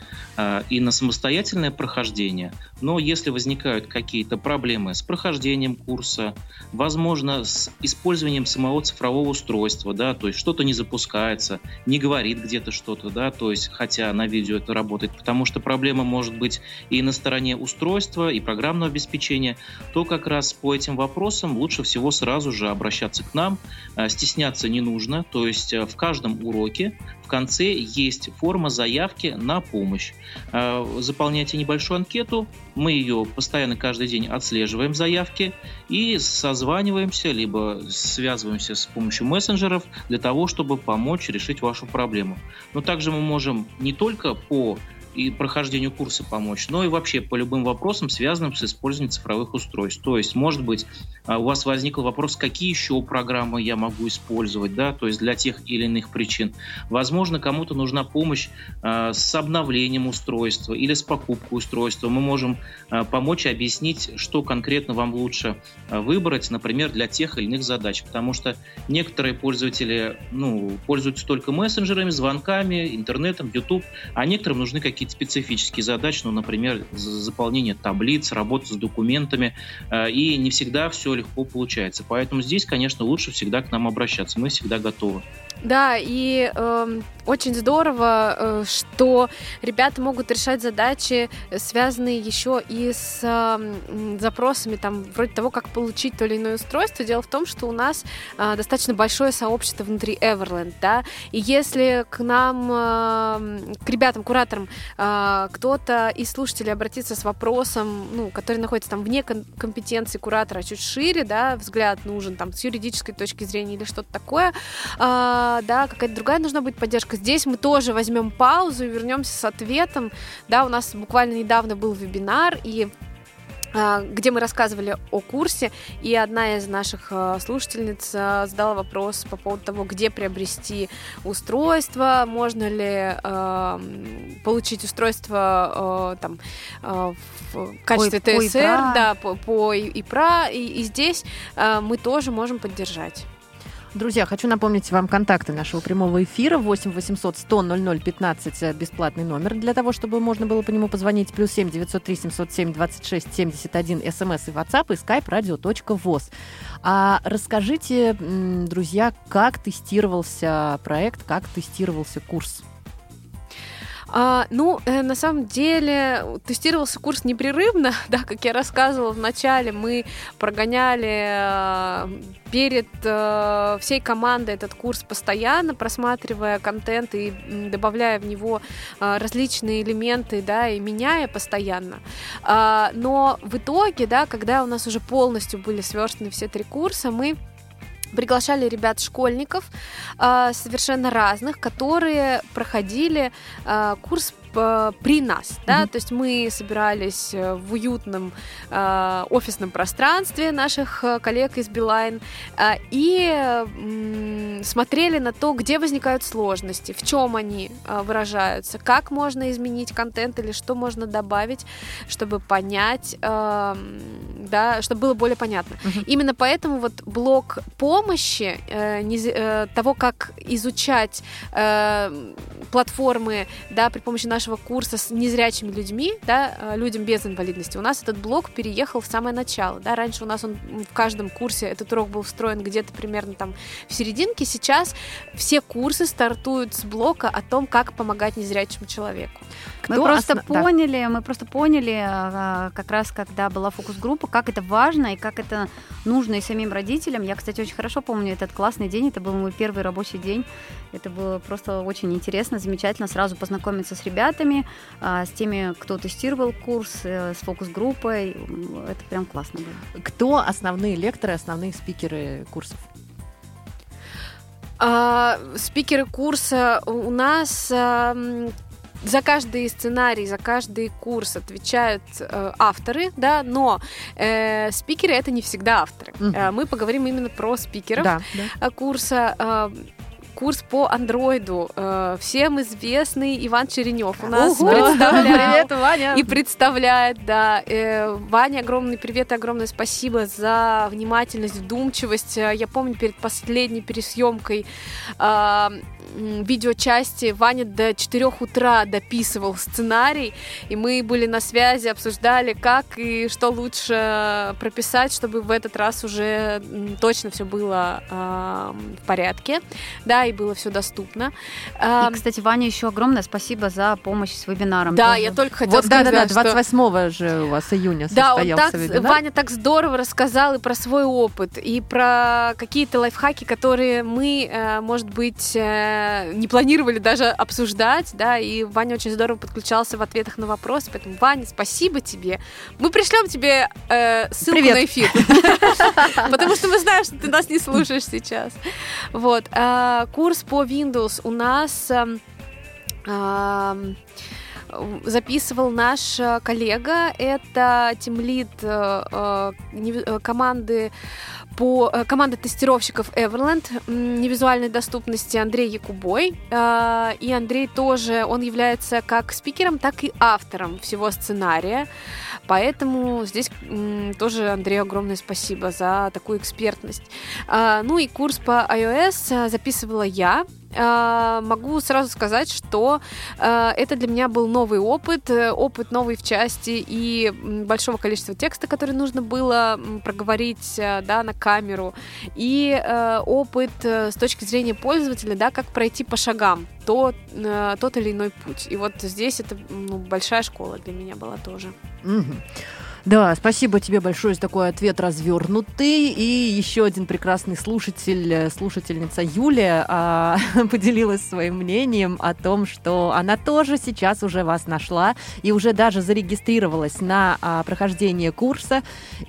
и на самостоятельное прохождение, но если возникают какие-то проблемы с прохождением курса, возможно, с использованием самого цифрового устройства, да, то есть что-то не запускается, не говорит где-то что-то, да, то есть, хотя на видео это работает, потому что проблема может быть и на стороне устройства, и программного обеспечения, то как раз по этим вопросам лучше всего сразу же обращаться к нам, Э, стесняться не нужно, то есть э, в каждом уроке конце есть форма заявки на помощь. Э, Заполняйте небольшую анкету, мы ее постоянно каждый день отслеживаем заявки и созваниваемся, либо связываемся с помощью мессенджеров для того, чтобы помочь решить вашу проблему. Но также мы можем не только по и прохождению курса помочь, но и вообще по любым вопросам, связанным с использованием цифровых устройств. То есть, может быть, а, у вас возник вопрос, какие еще программы я могу использовать, да, то есть для тех или иных причин. Возможно, кому-то нужна помощь э, с обновлением устройства или с покупкой устройства. Мы можем э, помочь объяснить, что конкретно вам лучше э, выбрать, например, для тех или иных задач, потому что некоторые пользователи ну, пользуются только мессенджерами, звонками, интернетом, YouTube, а некоторым нужны какие-то специфические задачи, ну, например, заполнение таблиц, работа с документами, э, и не всегда все легко получается. Поэтому здесь, конечно, лучше всегда к нам обращаться. Мы всегда готовы. Да, и э, очень здорово, э, что ребята могут решать задачи, связанные еще и с э, запросами, там, вроде того, как получить то или иное устройство. Дело в том, что у нас э, достаточно большое сообщество внутри Everland, да, и если к нам, э, к ребятам, кураторам, э, кто-то из слушателей обратится с вопросом, ну, который находится там вне компетенции куратора, чуть шире, да, взгляд нужен там с юридической точки зрения или что-то такое, э, да, какая-то другая нужна быть поддержка. Здесь мы тоже возьмем паузу и вернемся с ответом. Да, у нас буквально недавно был вебинар, и а, где мы рассказывали о курсе, и одна из наших а, слушательниц а, задала вопрос по поводу того, где приобрести устройство, можно ли э, получить устройство э, там, э, в качестве по, ТСР, по да, по, по ИПРА, и, и здесь э, мы тоже можем поддержать. Друзья, хочу напомнить вам контакты нашего прямого эфира. 8 800 100 00 15 бесплатный номер для того, чтобы можно было по нему позвонить. Плюс 7 903 707 26 71 смс и WhatsApp и skype radio.voz. А расскажите, друзья, как тестировался проект, как тестировался курс? А, ну, э, на самом деле, тестировался курс непрерывно, да, как я рассказывала в начале, мы прогоняли э, перед э, всей командой этот курс постоянно, просматривая контент и добавляя в него э, различные элементы, да, и меняя постоянно. Э, но в итоге, да, когда у нас уже полностью были сверстаны все три курса, мы приглашали ребят школьников э, совершенно разных, которые проходили э, курс при нас, да, mm-hmm. то есть мы собирались э, в уютном э, офисном пространстве наших э, коллег из Билайн э, и э, смотрели на то, где возникают сложности, в чем они э, выражаются, как можно изменить контент или что можно добавить, чтобы понять, э, да, чтобы было более понятно. Mm-hmm. Именно поэтому вот блок помощи э, не, э, того, как изучать э, платформы, да, при помощи нашего курса с незрячими людьми, да, э, людям без инвалидности, у нас этот блок переехал в самое начало. Да, раньше у нас он в каждом курсе этот урок был встроен где-то примерно там в серединке. Сейчас все курсы стартуют с блока о том, как помогать незрячему человеку. Мы просто основ... поняли, да. мы просто поняли, а, как раз когда была фокус-группа, как это важно и как это нужно и самим родителям. Я, кстати, очень хорошо помню этот классный день. Это был мой первый рабочий день. Это было просто очень интересно, замечательно сразу познакомиться с ребятами, а, с теми, кто тестировал курс, э, с фокус-группой. Это прям классно было. Кто основные лекторы, основные спикеры курсов? А, спикеры курса у нас а, за каждый сценарий, за каждый курс отвечают э, авторы, да, но э, спикеры это не всегда авторы. Mm-hmm. Э, мы поговорим именно про спикеров да, да. курса. Э, курс по андроиду. Э, всем известный Иван Черенев у нас Ого! представлял. Привет, Ваня! И представляет, да. Э, Ваня, огромный привет и огромное спасибо за внимательность, вдумчивость. Э, я помню, перед последней пересъемкой видеочасти Ваня до 4 утра дописывал сценарий, и мы были на связи, обсуждали, как и что лучше прописать, чтобы в этот раз уже точно все было э, в порядке, да, и было все доступно. И, кстати, Ваня, еще огромное спасибо за помощь с вебинаром. Да, тоже. я только хотела вот, сказать, да, да, 28 что... же у вас июня да, состоялся так, вебинар. Ваня так здорово рассказал и про свой опыт, и про какие-то лайфхаки, которые мы, э, может быть, э, не планировали даже обсуждать, да, и Ваня очень здорово подключался в ответах на вопросы, поэтому, Ваня, спасибо тебе. Мы пришлем тебе э, ссылку Привет. на эфир, потому что мы знаем, что ты нас не слушаешь сейчас. Вот. Э, курс по Windows у нас... Эм, записывал наш э, коллега, это э, команды по э, команда тестировщиков Everland невизуальной доступности Андрей Якубой. Э, И Андрей тоже, он является как спикером, так и автором всего сценария. Поэтому здесь тоже Андрею огромное спасибо за такую экспертность. А, Ну и курс по iOS записывала я. А, Могу сразу сказать, что а, это для меня был новый опыт, э, опыт новый в части и большого количества текста, который нужно было проговорить э, да, на камеру, и э, опыт с точки зрения пользователя, да, как пройти по шагам тот, тот или иной путь. И вот здесь это ну, большая школа для меня была тоже. Мгм. Да, спасибо тебе большое за такой ответ развернутый. И еще один прекрасный слушатель, э, слушательница Юлия а, поделилась своим мнением о том, что она тоже сейчас уже вас нашла и уже даже зарегистрировалась на а, прохождение курса.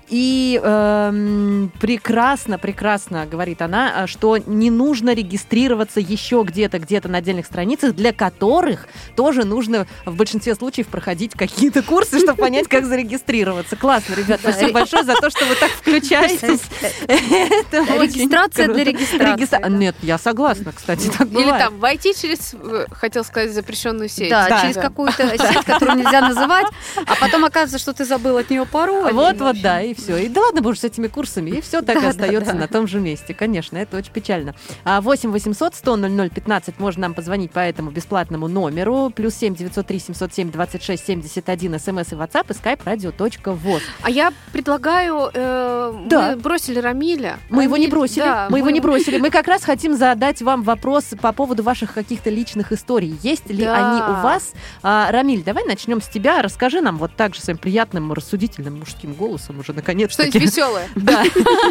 И эм, прекрасно, прекрасно, говорит она, а, что не нужно регистрироваться еще где-то, где-то на отдельных страницах, для которых тоже нужно в большинстве случаев проходить какие-то курсы, чтобы понять, как зарегистрироваться. Классно, ребят, спасибо большое за то, что вы так включаетесь. Регистрация для регистрации. Нет, я согласна, кстати, так Или там войти через, э, хотел сказать, запрещенную сеть. Да, через какую-то сеть, которую нельзя называть, а потом оказывается, что ты забыл от нее пароль. Вот, вот, да, и все. И да ладно будешь с этими курсами, и все так и остается на том же месте. Конечно, это очень печально. А 8 800 100 00 15 можно нам позвонить по этому бесплатному номеру. Плюс 7 903 707 26 71 смс и WhatsApp и skype radio.voz. А я предлагаю, э, Да. мы бросили Рамиля. Мы его не Рамиль- бросили, да, мы его не бросили. Мы как раз хотим задать вам вопрос по поводу ваших каких-то личных историй. Есть ли Да. они у вас? А, Рамиль, давай начнем с тебя. Расскажи нам вот так же своим приятным, рассудительным мужским голосом уже наконец-таки. Что-нибудь веселое. Да.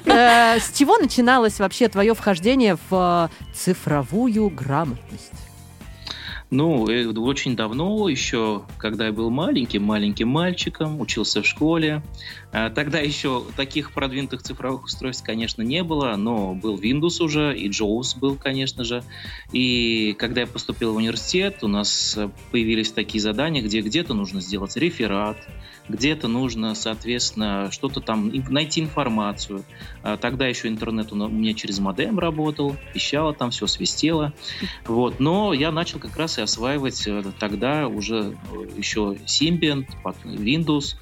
Э, С чего начиналось вообще твое вхождение в э, цифровую грамотность? Ну, э, очень давно, еще когда я был маленьким, маленьким мальчиком, учился в школе. А, Тогда еще таких продвинутых цифровых устройств, конечно, не было, но был Windows уже, и JAWS был, конечно же. И когда я поступил в университет, у нас э, появились такие задания, где где-то нужно сделать реферат, где-то нужно, соответственно, что-то там, найти информацию. А Тогда еще интернет у меня через модем работал, пищало там, все свистело. Вот. Но я начал как раз и осваивать э, тогда уже э, еще Symbian, Windows.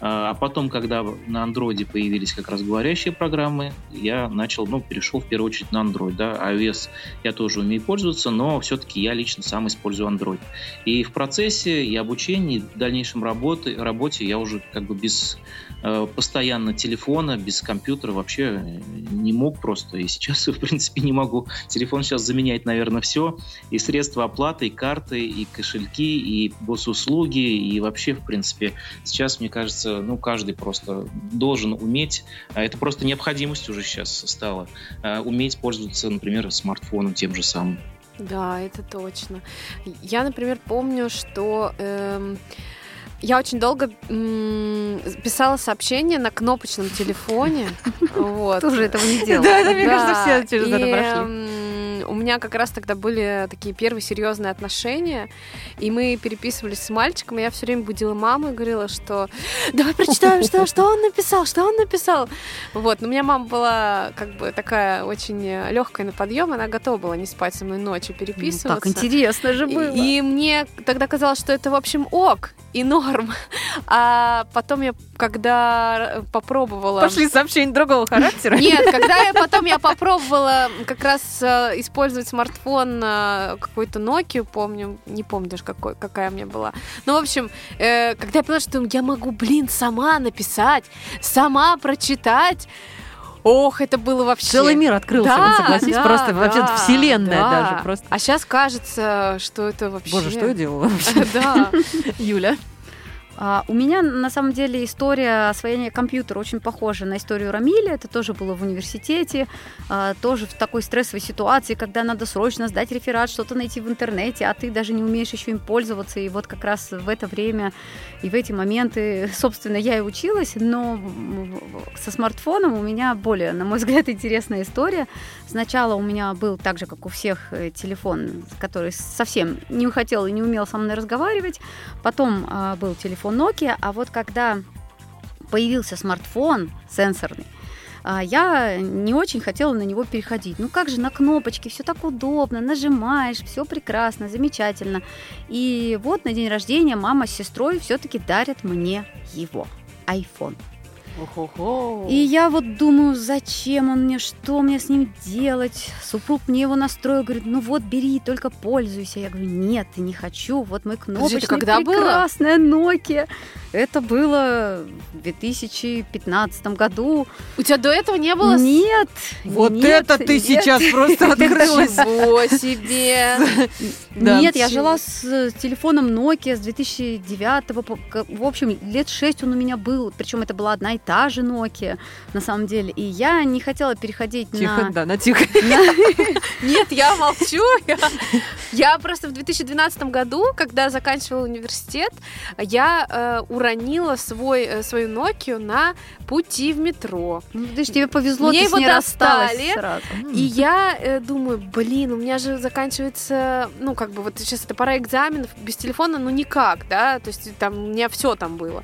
А а потом, когда на андроиде появились как раз говорящие программы, я начал, ну, перешел в первую очередь на Android. Да? iOS я тоже умею пользоваться, но все-таки я лично сам использую Android. И в процессе и обучения, и в дальнейшем работы, работе я уже как бы без э, постоянно телефона, без компьютера вообще э, не мог просто. И сейчас, в принципе, не могу. Телефон сейчас заменяет, наверное, все. И средства оплаты, и карты, и кошельки, и госуслуги, и вообще, в принципе, сейчас, мне кажется, ну, каждый просто должен уметь, а это просто необходимость уже сейчас стало, а, уметь пользоваться, например, смартфоном тем же самым. Да, это точно. Я, например, помню, что эм, я очень долго м, писала сообщения на кнопочном телефоне. Вот. Тоже этого не делал. Да, это, мне кажется, все через это прошли. У меня как раз тогда были такие первые серьезные отношения, и мы переписывались с мальчиком, и я все время будила маму и говорила, что давай прочитаем, что, что он написал, что он написал. Вот, но у меня мама была как бы такая очень легкая на подъем, она готова была не спать со мной ночью, Ну, переписываться. Так интересно же было. И мне тогда казалось, что это, в общем, ок и норм. А потом я, когда попробовала... Пошли сообщения другого характера. Нет, когда я потом я попробовала как раз э, использовать смартфон э, какой-то Nokia, помню, не помню даже какой, какая у меня была. Ну, в общем, э, когда я поняла, что я могу, блин, сама написать, сама прочитать, ох, это было вообще... Целый мир открылся, Да, согласись, да, просто вообще да, вселенная да. даже просто. А сейчас кажется, что это вообще... Боже, что я делала вообще? Да. Юля. А, у меня на самом деле история освоения компьютера очень похожа на историю Рамиля. Это тоже было в университете, а, тоже в такой стрессовой ситуации, когда надо срочно сдать реферат, что-то найти в интернете, а ты даже не умеешь еще им пользоваться. И вот как раз в это время и в эти моменты, собственно, я и училась, но со смартфоном у меня более, на мой взгляд, интересная история. Сначала у меня был так же, как у всех, э, телефон, который совсем не хотел и не умел со мной разговаривать. Потом а, был телефон Nokia, а вот когда появился смартфон сенсорный, а, я не очень хотела на него переходить. Ну как же на кнопочки, все так удобно, нажимаешь, все прекрасно, замечательно. И вот на день рождения мама с сестрой все-таки дарят мне его, iPhone. Ого-го. И я вот думаю, зачем он мне, что мне с ним делать? Супруг мне его настроил, говорит, ну вот бери, только пользуйся. Я говорю, нет, не хочу, вот мой кнопочный, это когда было? прекрасная Nokia. Это было в 2015 году. У тебя до этого не было? Нет. Вот нет, это ты нет. сейчас просто открылась. Ничего себе! Нет, я жила с телефоном Nokia с 2009 по- к- В общем, лет 6 он у меня был. Причем это была одна и та же Nokia, на самом деле. И я не хотела переходить Тихо, на... да, на тихо. Нет, я молчу. Я, просто в 2012 году, когда заканчивала университет, я э, уронила свой, э, свою Nokia на пути в метро. Ну, ты ж тебе повезло, Мне ты его с ней достали. сразу. И я э, думаю, блин, у меня же заканчивается, ну, как бы вот сейчас это пора экзаменов, без телефона, ну, никак, да, то есть там у меня все там было.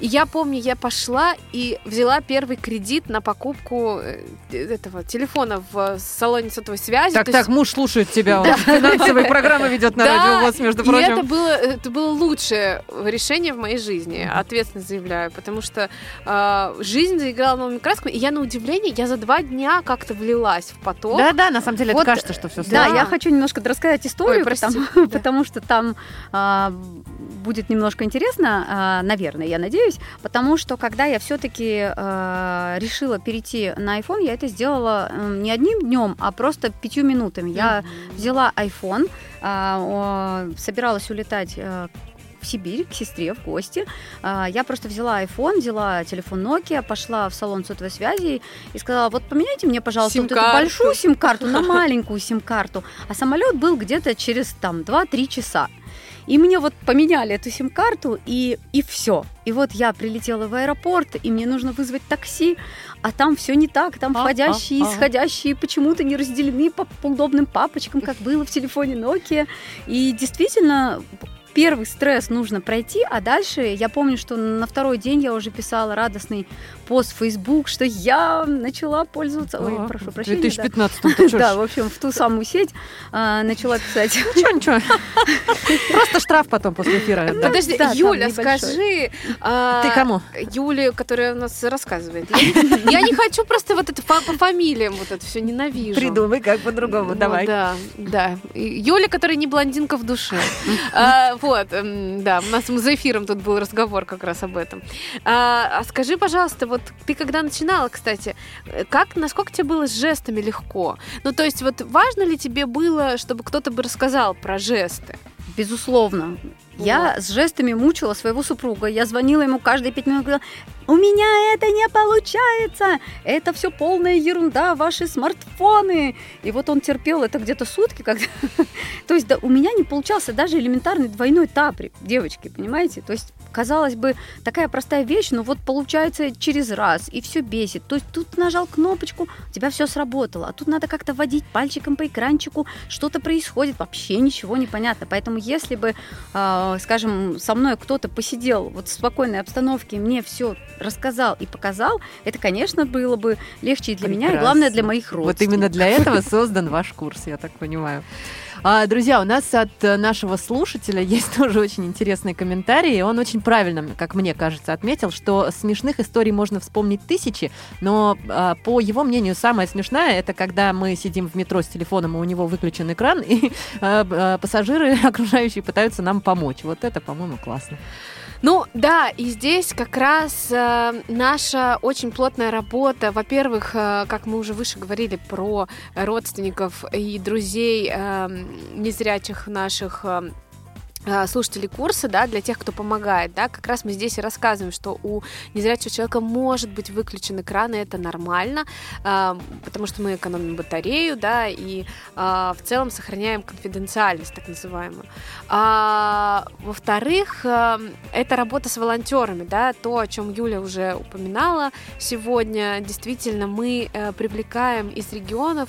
И я помню, я пошла и взяла первый кредит на покупку э, этого телефона в салоне сотовой связи. Так, так, есть- муж слушает тебя. Он финансовые программы ведет на радио ВОЗ, между и прочим. было, это было лучшее решение в моей жизни, ответственно заявляю, потому что э, жизнь заиграла новыми красками, и я на удивление, я за два дня как-то влилась в поток. Да-да, на самом деле Вот, это кажется, что все Да, Да. я хочу немножко рассказать историю, Ой, прости. потому, Да. потому что там а, будет немножко интересно, а, наверное, я надеюсь, потому что когда я все-таки решила перейти на iPhone, я это сделала не одним днем, а просто пятью минутами. Я взяла iPhone, собиралась улетать э, в Сибирь к сестре в гости. А, Я просто взяла iPhone, взяла телефон Nokia, пошла в салон сотовой связи и сказала, вот поменяйте мне, пожалуйста, вот эту большую сим-карту на маленькую сим-карту. А самолет был где-то через там 2-3 часа. И мне вот поменяли эту сим-карту, и, и все. И вот я прилетела в аэропорт, и мне нужно вызвать такси, а там все не так. Там А, входящие и а, а. исходящие почему-то не разделены по, по удобным папочкам, как было в телефоне Nokia. И действительно, первый стресс нужно пройти, а дальше я помню, что на второй день я уже писала радостный пост в Facebook, что я начала пользоваться... Ой, А, прошу в прощения. да. 2015 ты чё Да, ж. в общем, в ту самую сеть а, начала писать. Ничего, ничего. Просто штраф потом после эфира. Подожди, Да, Юля, скажи... а, Ты кому? Юле, которая у нас рассказывает. Я, не- я не хочу просто вот это по фамилиям вот это все ненавижу. Придумай, как по-другому, Ну давай. Да, да. Юля, которая не блондинка в душе. А, Вот, да, у нас за эфиром тут был разговор как раз об этом. А а скажи, пожалуйста, вот ты когда начинала, кстати, как, насколько тебе было с жестами легко? Ну, то есть вот важно ли тебе было, чтобы кто-то бы рассказал про жесты? Безусловно. Я с жестами мучила своего супруга. Я звонила ему каждые пять минут, говорила, у меня это не получается, это все полная ерунда, ваши смартфоны. И вот он терпел это где-то сутки, когда... То есть да, у меня не получался даже элементарный двойной тапри, девочки, понимаете? То есть, казалось бы, такая простая вещь, но вот получается через раз, и все бесит. То есть тут нажал кнопочку, у тебя все сработало, а тут надо как-то водить пальчиком по экранчику, что-то происходит, вообще ничего не понятно. Поэтому если бы, а, скажем, со мной кто-то посидел вот в спокойной обстановке, мне все рассказал и показал, это, конечно, было бы легче и для меня, и главное для моих родственников. Вот именно для этого создан ваш курс, я так понимаю. А, друзья, у нас от э, нашего слушателя есть тоже очень интересный комментарий. Он очень правильно, как мне кажется, отметил, что смешных историй можно вспомнить тысячи, но а, по его мнению самая смешная это когда мы сидим в метро с телефоном, и у него выключен экран, и а, а, пассажиры окружающие пытаются нам помочь. Вот это, по-моему, классно. Ну да, и здесь как раз э, наша очень плотная работа. Во-первых, э, как мы уже выше говорили про родственников и друзей э, незрячих наших. э, слушателей курса, да, для тех, кто помогает, да, как раз мы здесь и рассказываем, что у незрячего человека может быть выключен экран, и это нормально, э, потому что мы экономим батарею, да, и э, в целом сохраняем конфиденциальность, так называемую. А, во-вторых, это работа с волонтерами, да, то, о чем Юля уже упоминала сегодня, действительно, мы привлекаем из регионов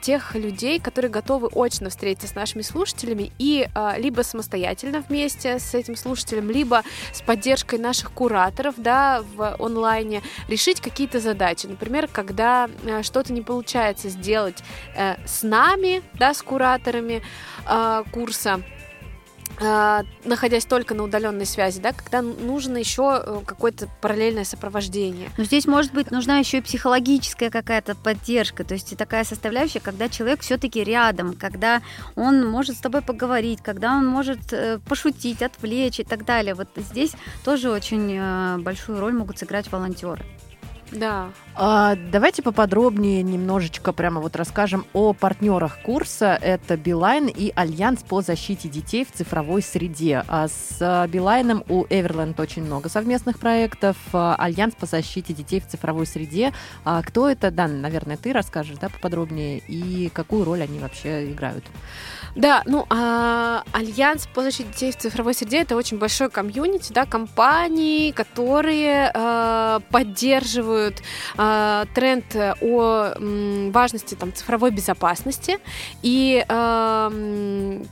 тех людей, которые готовы очно встретиться с нашими слушателями и либо самостоятельно самостоятельно вместе с этим слушателем, либо с поддержкой наших кураторов да, в онлайне решить какие-то задачи. Например, когда э, что-то не получается сделать э, с нами, да, с кураторами э, курса, находясь только на удаленной связи, да, когда нужно еще э, какое-то параллельное сопровождение. Но здесь может быть нужна еще и психологическая какая-то поддержка, то есть такая составляющая, когда человек все-таки рядом, когда он может с тобой поговорить, когда он может э, пошутить, отвлечь и так далее. Вот здесь тоже очень э, большую роль могут сыграть волонтеры. Да. А, давайте поподробнее немножечко прямо вот расскажем о партнерах курса. Это Билайн и Альянс по защите детей в цифровой среде. А с Билайном у Everland очень много совместных проектов. А, Альянс по защите детей в цифровой среде. А кто это? Да, наверное, ты расскажешь, да, поподробнее. И какую роль они вообще играют? Да, ну, а, Альянс по защите детей в цифровой среде это очень большой комьюнити, да, компании, которые а, поддерживают а, тренд о м, важности там, цифровой безопасности и а,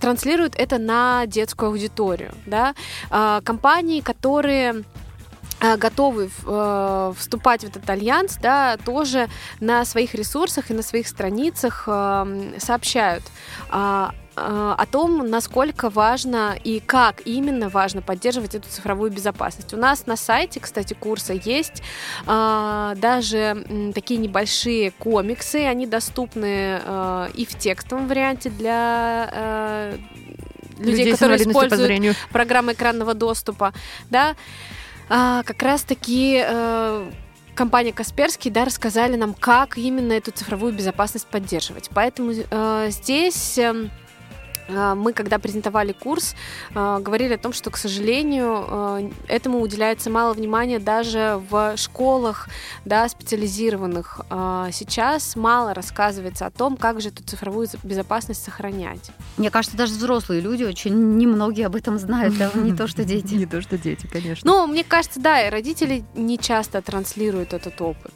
транслируют это на детскую аудиторию, да. А, компании, которые а, готовы э, вступать в этот альянс, да, тоже на своих ресурсах и на своих страницах э, сообщают э, о том, насколько важно и как именно важно поддерживать эту цифровую безопасность. У нас на сайте, кстати, курса есть э, даже такие небольшие комиксы, они доступны э, и в текстовом варианте для э, людей, людей которые используют программы экранного доступа, да а, как раз-таки э, компания Касперский да, рассказали нам, как именно эту цифровую безопасность поддерживать. Поэтому э, здесь... Э, а, мы, когда презентовали курс, а, говорили о том, что, к сожалению, а, этому уделяется мало внимания даже в школах да, специализированных. Сейчас мало рассказывается о том, как же эту цифровую безопасность сохранять. Мне кажется, даже взрослые люди очень немногие об этом знают, да, не то что дети. Не то что дети, конечно. Ну, мне кажется, да, и родители не часто транслируют этот опыт.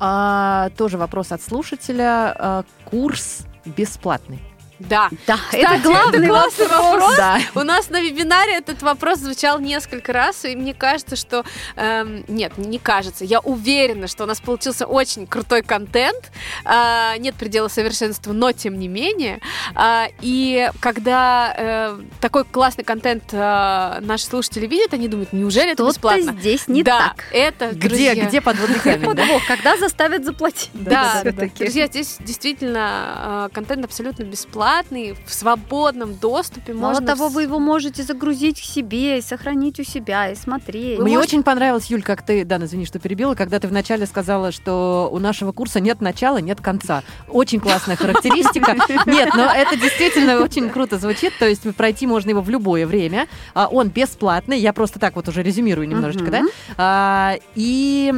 А, тоже вопрос от слушателя. Курс бесплатный. Да. Да, Кстати, это главный это вопрос. вопрос. Да. У нас на вебинаре этот вопрос звучал несколько раз, и мне кажется, что... Эм, нет, не кажется. Я уверена, что у нас получился очень крутой контент. Э, нет предела совершенства, но тем не менее. Э, и когда э, такой классный контент э, наши слушатели видят, они думают, неужели это бесплатно? здесь не да, так. это, где, друзья... где подводный камень? Да? Когда заставят заплатить? Да, друзья, здесь действительно контент абсолютно бесплатный бесплатный, в свободном доступе. Мало можно того, вы его можете загрузить к себе и сохранить у себя, и смотреть. Мне можете... очень понравилось, Юль, как ты, да, извини, что перебила, когда ты вначале сказала, что у нашего курса нет начала, нет конца. Очень классная характеристика. Нет, но это действительно очень круто звучит, то есть пройти можно его в любое время. А, он бесплатный, я просто так вот уже резюмирую немножечко, да. А, и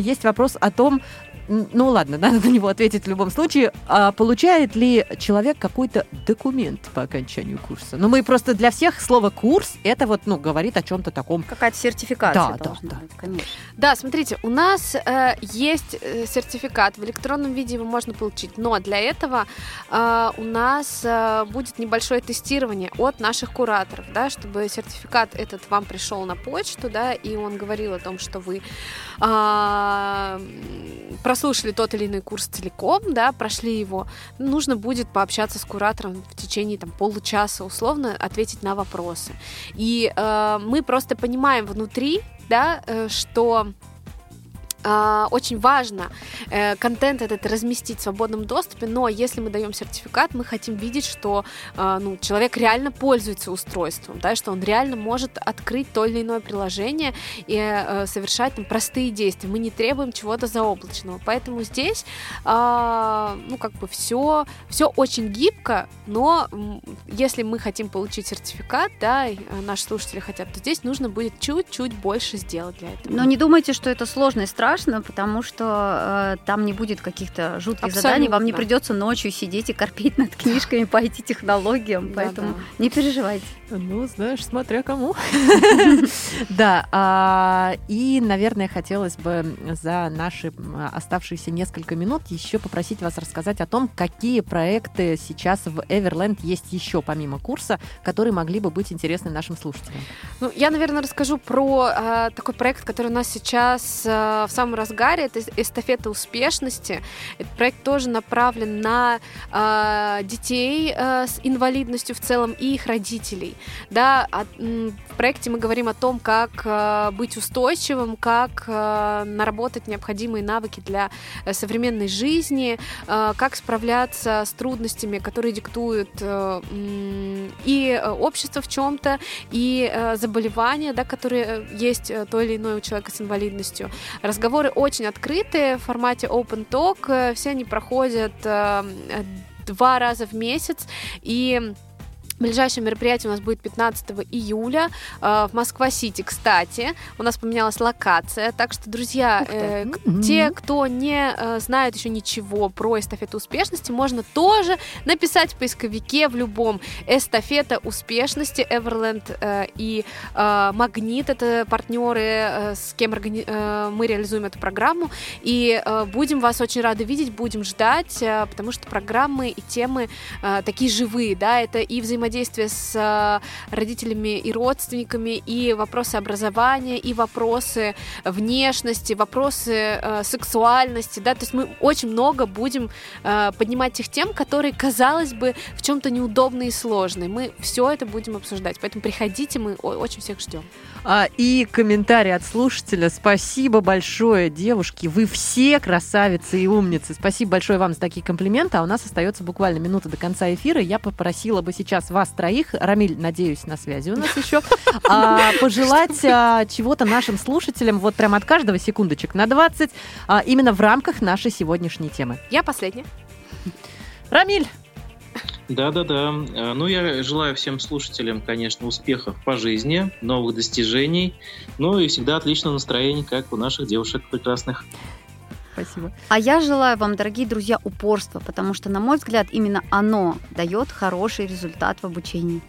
есть вопрос о том, ну ладно, надо на него ответить в любом случае. А получает ли человек какой-то документ по окончанию курса? Ну, мы просто для всех слово курс это вот, ну, говорит о чем-то таком. Какая-то сертификация да, должна да, быть, конечно. Да, смотрите, у нас э, есть э, сертификат, в электронном виде его можно получить, но для этого э, у нас э, будет небольшое тестирование от наших кураторов, да, чтобы сертификат этот вам пришел на почту, да, и он говорил о том, что вы э, прослушали тот или иной курс целиком, да, прошли его, нужно будет пообщаться с куратором в течение там, получаса условно, ответить на вопросы. И э, мы просто понимаем внутри, да, э, что очень важно э, контент этот разместить в свободном доступе, но если мы даем сертификат, мы хотим видеть, что э, ну, человек реально пользуется устройством, да, что он реально может открыть то или иное приложение и э, совершать там, простые действия. Мы не требуем чего-то заоблачного. Поэтому здесь ну, как бы все, все очень гибко, но если мы хотим получить сертификат, да, и наши слушатели хотят, то здесь нужно будет чуть-чуть больше сделать для этого. Но не думайте, что это сложно и потому что э, там не будет каких-то жутких Абсолютно. заданий, вам не придется ночью сидеть и корпеть над книжками по IT-технологиям, поэтому Да-да. не переживайте. Ну, знаешь, смотря кому. Да, а, и, наверное, хотелось бы за наши оставшиеся несколько минут еще попросить вас рассказать о том, какие проекты сейчас в Everland есть еще помимо курса, которые могли бы быть интересны нашим слушателям. Ну, я, наверное, расскажу про э, такой проект, который у нас сейчас э, в самом разгаре. Это эстафета успешности. Этот проект тоже направлен на э, детей э, с инвалидностью в целом и их родителей. Да, м, в проекте мы говорим о том, как э, быть устойчивым, как э, наработать необходимые навыки для э, современной жизни, э, как справляться с трудностями, которые диктуют э, м, и э, общество в чем-то, и э, заболевания, да, которые э, есть э, то или иное у человека с инвалидностью. Разговоры очень открытые в формате open talk, э, все они проходят э, два раза в месяц, и Ближайшее мероприятие у нас будет 15 июля э, в Москва-Сити. Кстати, у нас поменялась локация, так что, друзья, э, Мгм. те, кто не э, знает еще ничего про эстафету успешности, можно тоже написать в поисковике в любом эстафета успешности Everland э, и э, Магнит, это партнеры, э, с кем органи- э, мы реализуем эту программу, и э, будем вас очень рады видеть, будем ждать, э, потому что программы и темы э, такие живые, да, это и взаимодействие с э, родителями и родственниками, и вопросы образования, и вопросы внешности, вопросы э, сексуальности, да, то есть мы очень много будем э, поднимать тех тем, которые, казалось бы, в чем-то неудобные и сложные. Мы все это будем обсуждать, поэтому приходите, мы очень всех ждем. А, и комментарий от слушателя. Спасибо большое, девушки. Вы все красавицы и умницы. Спасибо большое вам за такие комплименты. А у нас остается буквально минута до конца эфира. Я попросила бы сейчас вас троих, Рамиль, надеюсь, на связи у нас еще, а, пожелать а, чего-то нашим слушателям, вот прям от каждого секундочек на 20, а, именно в рамках нашей сегодняшней темы. Я последняя. Рамиль, Да-да-да. Э, Ну, я желаю всем слушателям, конечно, успехов по жизни, новых достижений, ну и всегда отличного настроения, как у наших девушек прекрасных. спасибо. А я желаю вам, дорогие друзья, упорства, потому что, на мой взгляд, именно оно дает хороший результат в обучении.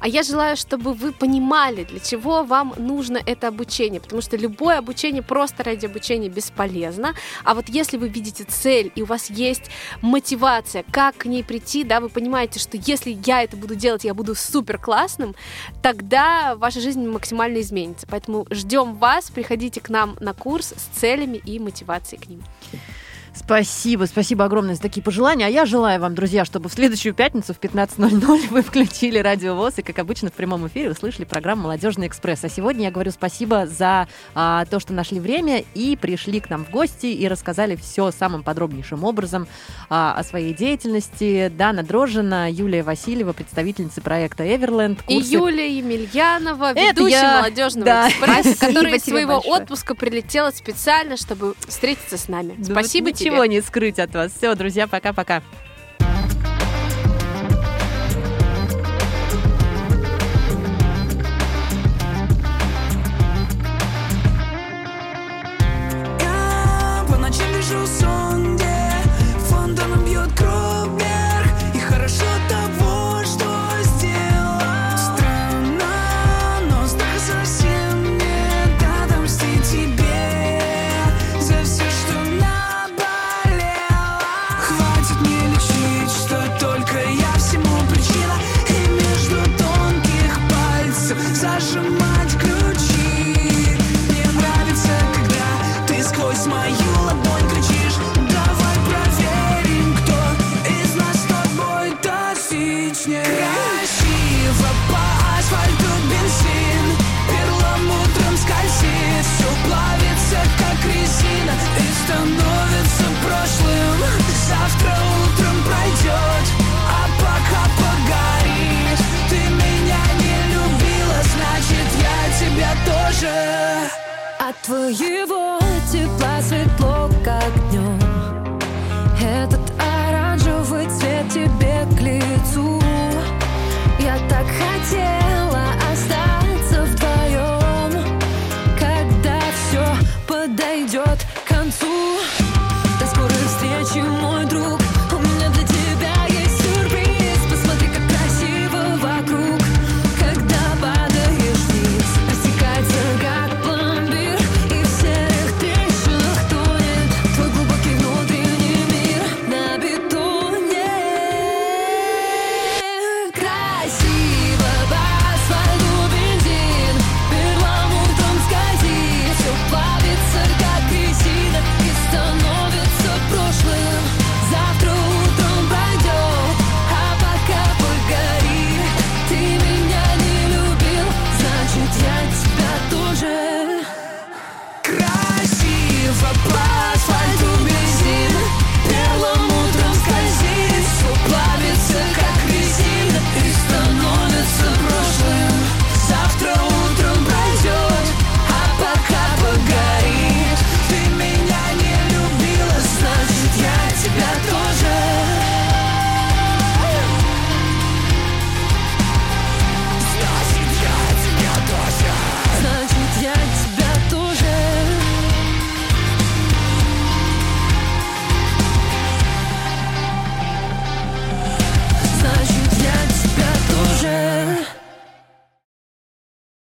А я желаю, чтобы вы понимали, для чего вам нужно это обучение, потому что любое обучение просто ради обучения бесполезно. А вот если вы видите цель и у вас есть мотивация, как к ней прийти, да, вы понимаете, что если я это буду делать, я буду супер классным, тогда ваша жизнь максимально изменится. Поэтому ждем вас, приходите к нам на курс с целями и мотивацией к ним. Спасибо, спасибо огромное за такие пожелания. А я желаю вам, друзья, чтобы в следующую пятницу в 15.00 вы включили Радио ВОЗ и, как обычно, в прямом эфире услышали программу «Молодежный экспресс». А сегодня я говорю спасибо за а, то, что нашли время и пришли к нам в гости и рассказали все самым подробнейшим образом а, о своей деятельности. Дана Дрожжина, Юлия Васильева, представительница проекта «Эверленд». И курсы- Юлия Емельянова, ведущая я. молодежного Да. экспресса, которая из своего большое. отпуска прилетела специально, чтобы встретиться с нами. Да Спасибо тебе. Ничего не скрыть от вас. Все, друзья, пока-пока.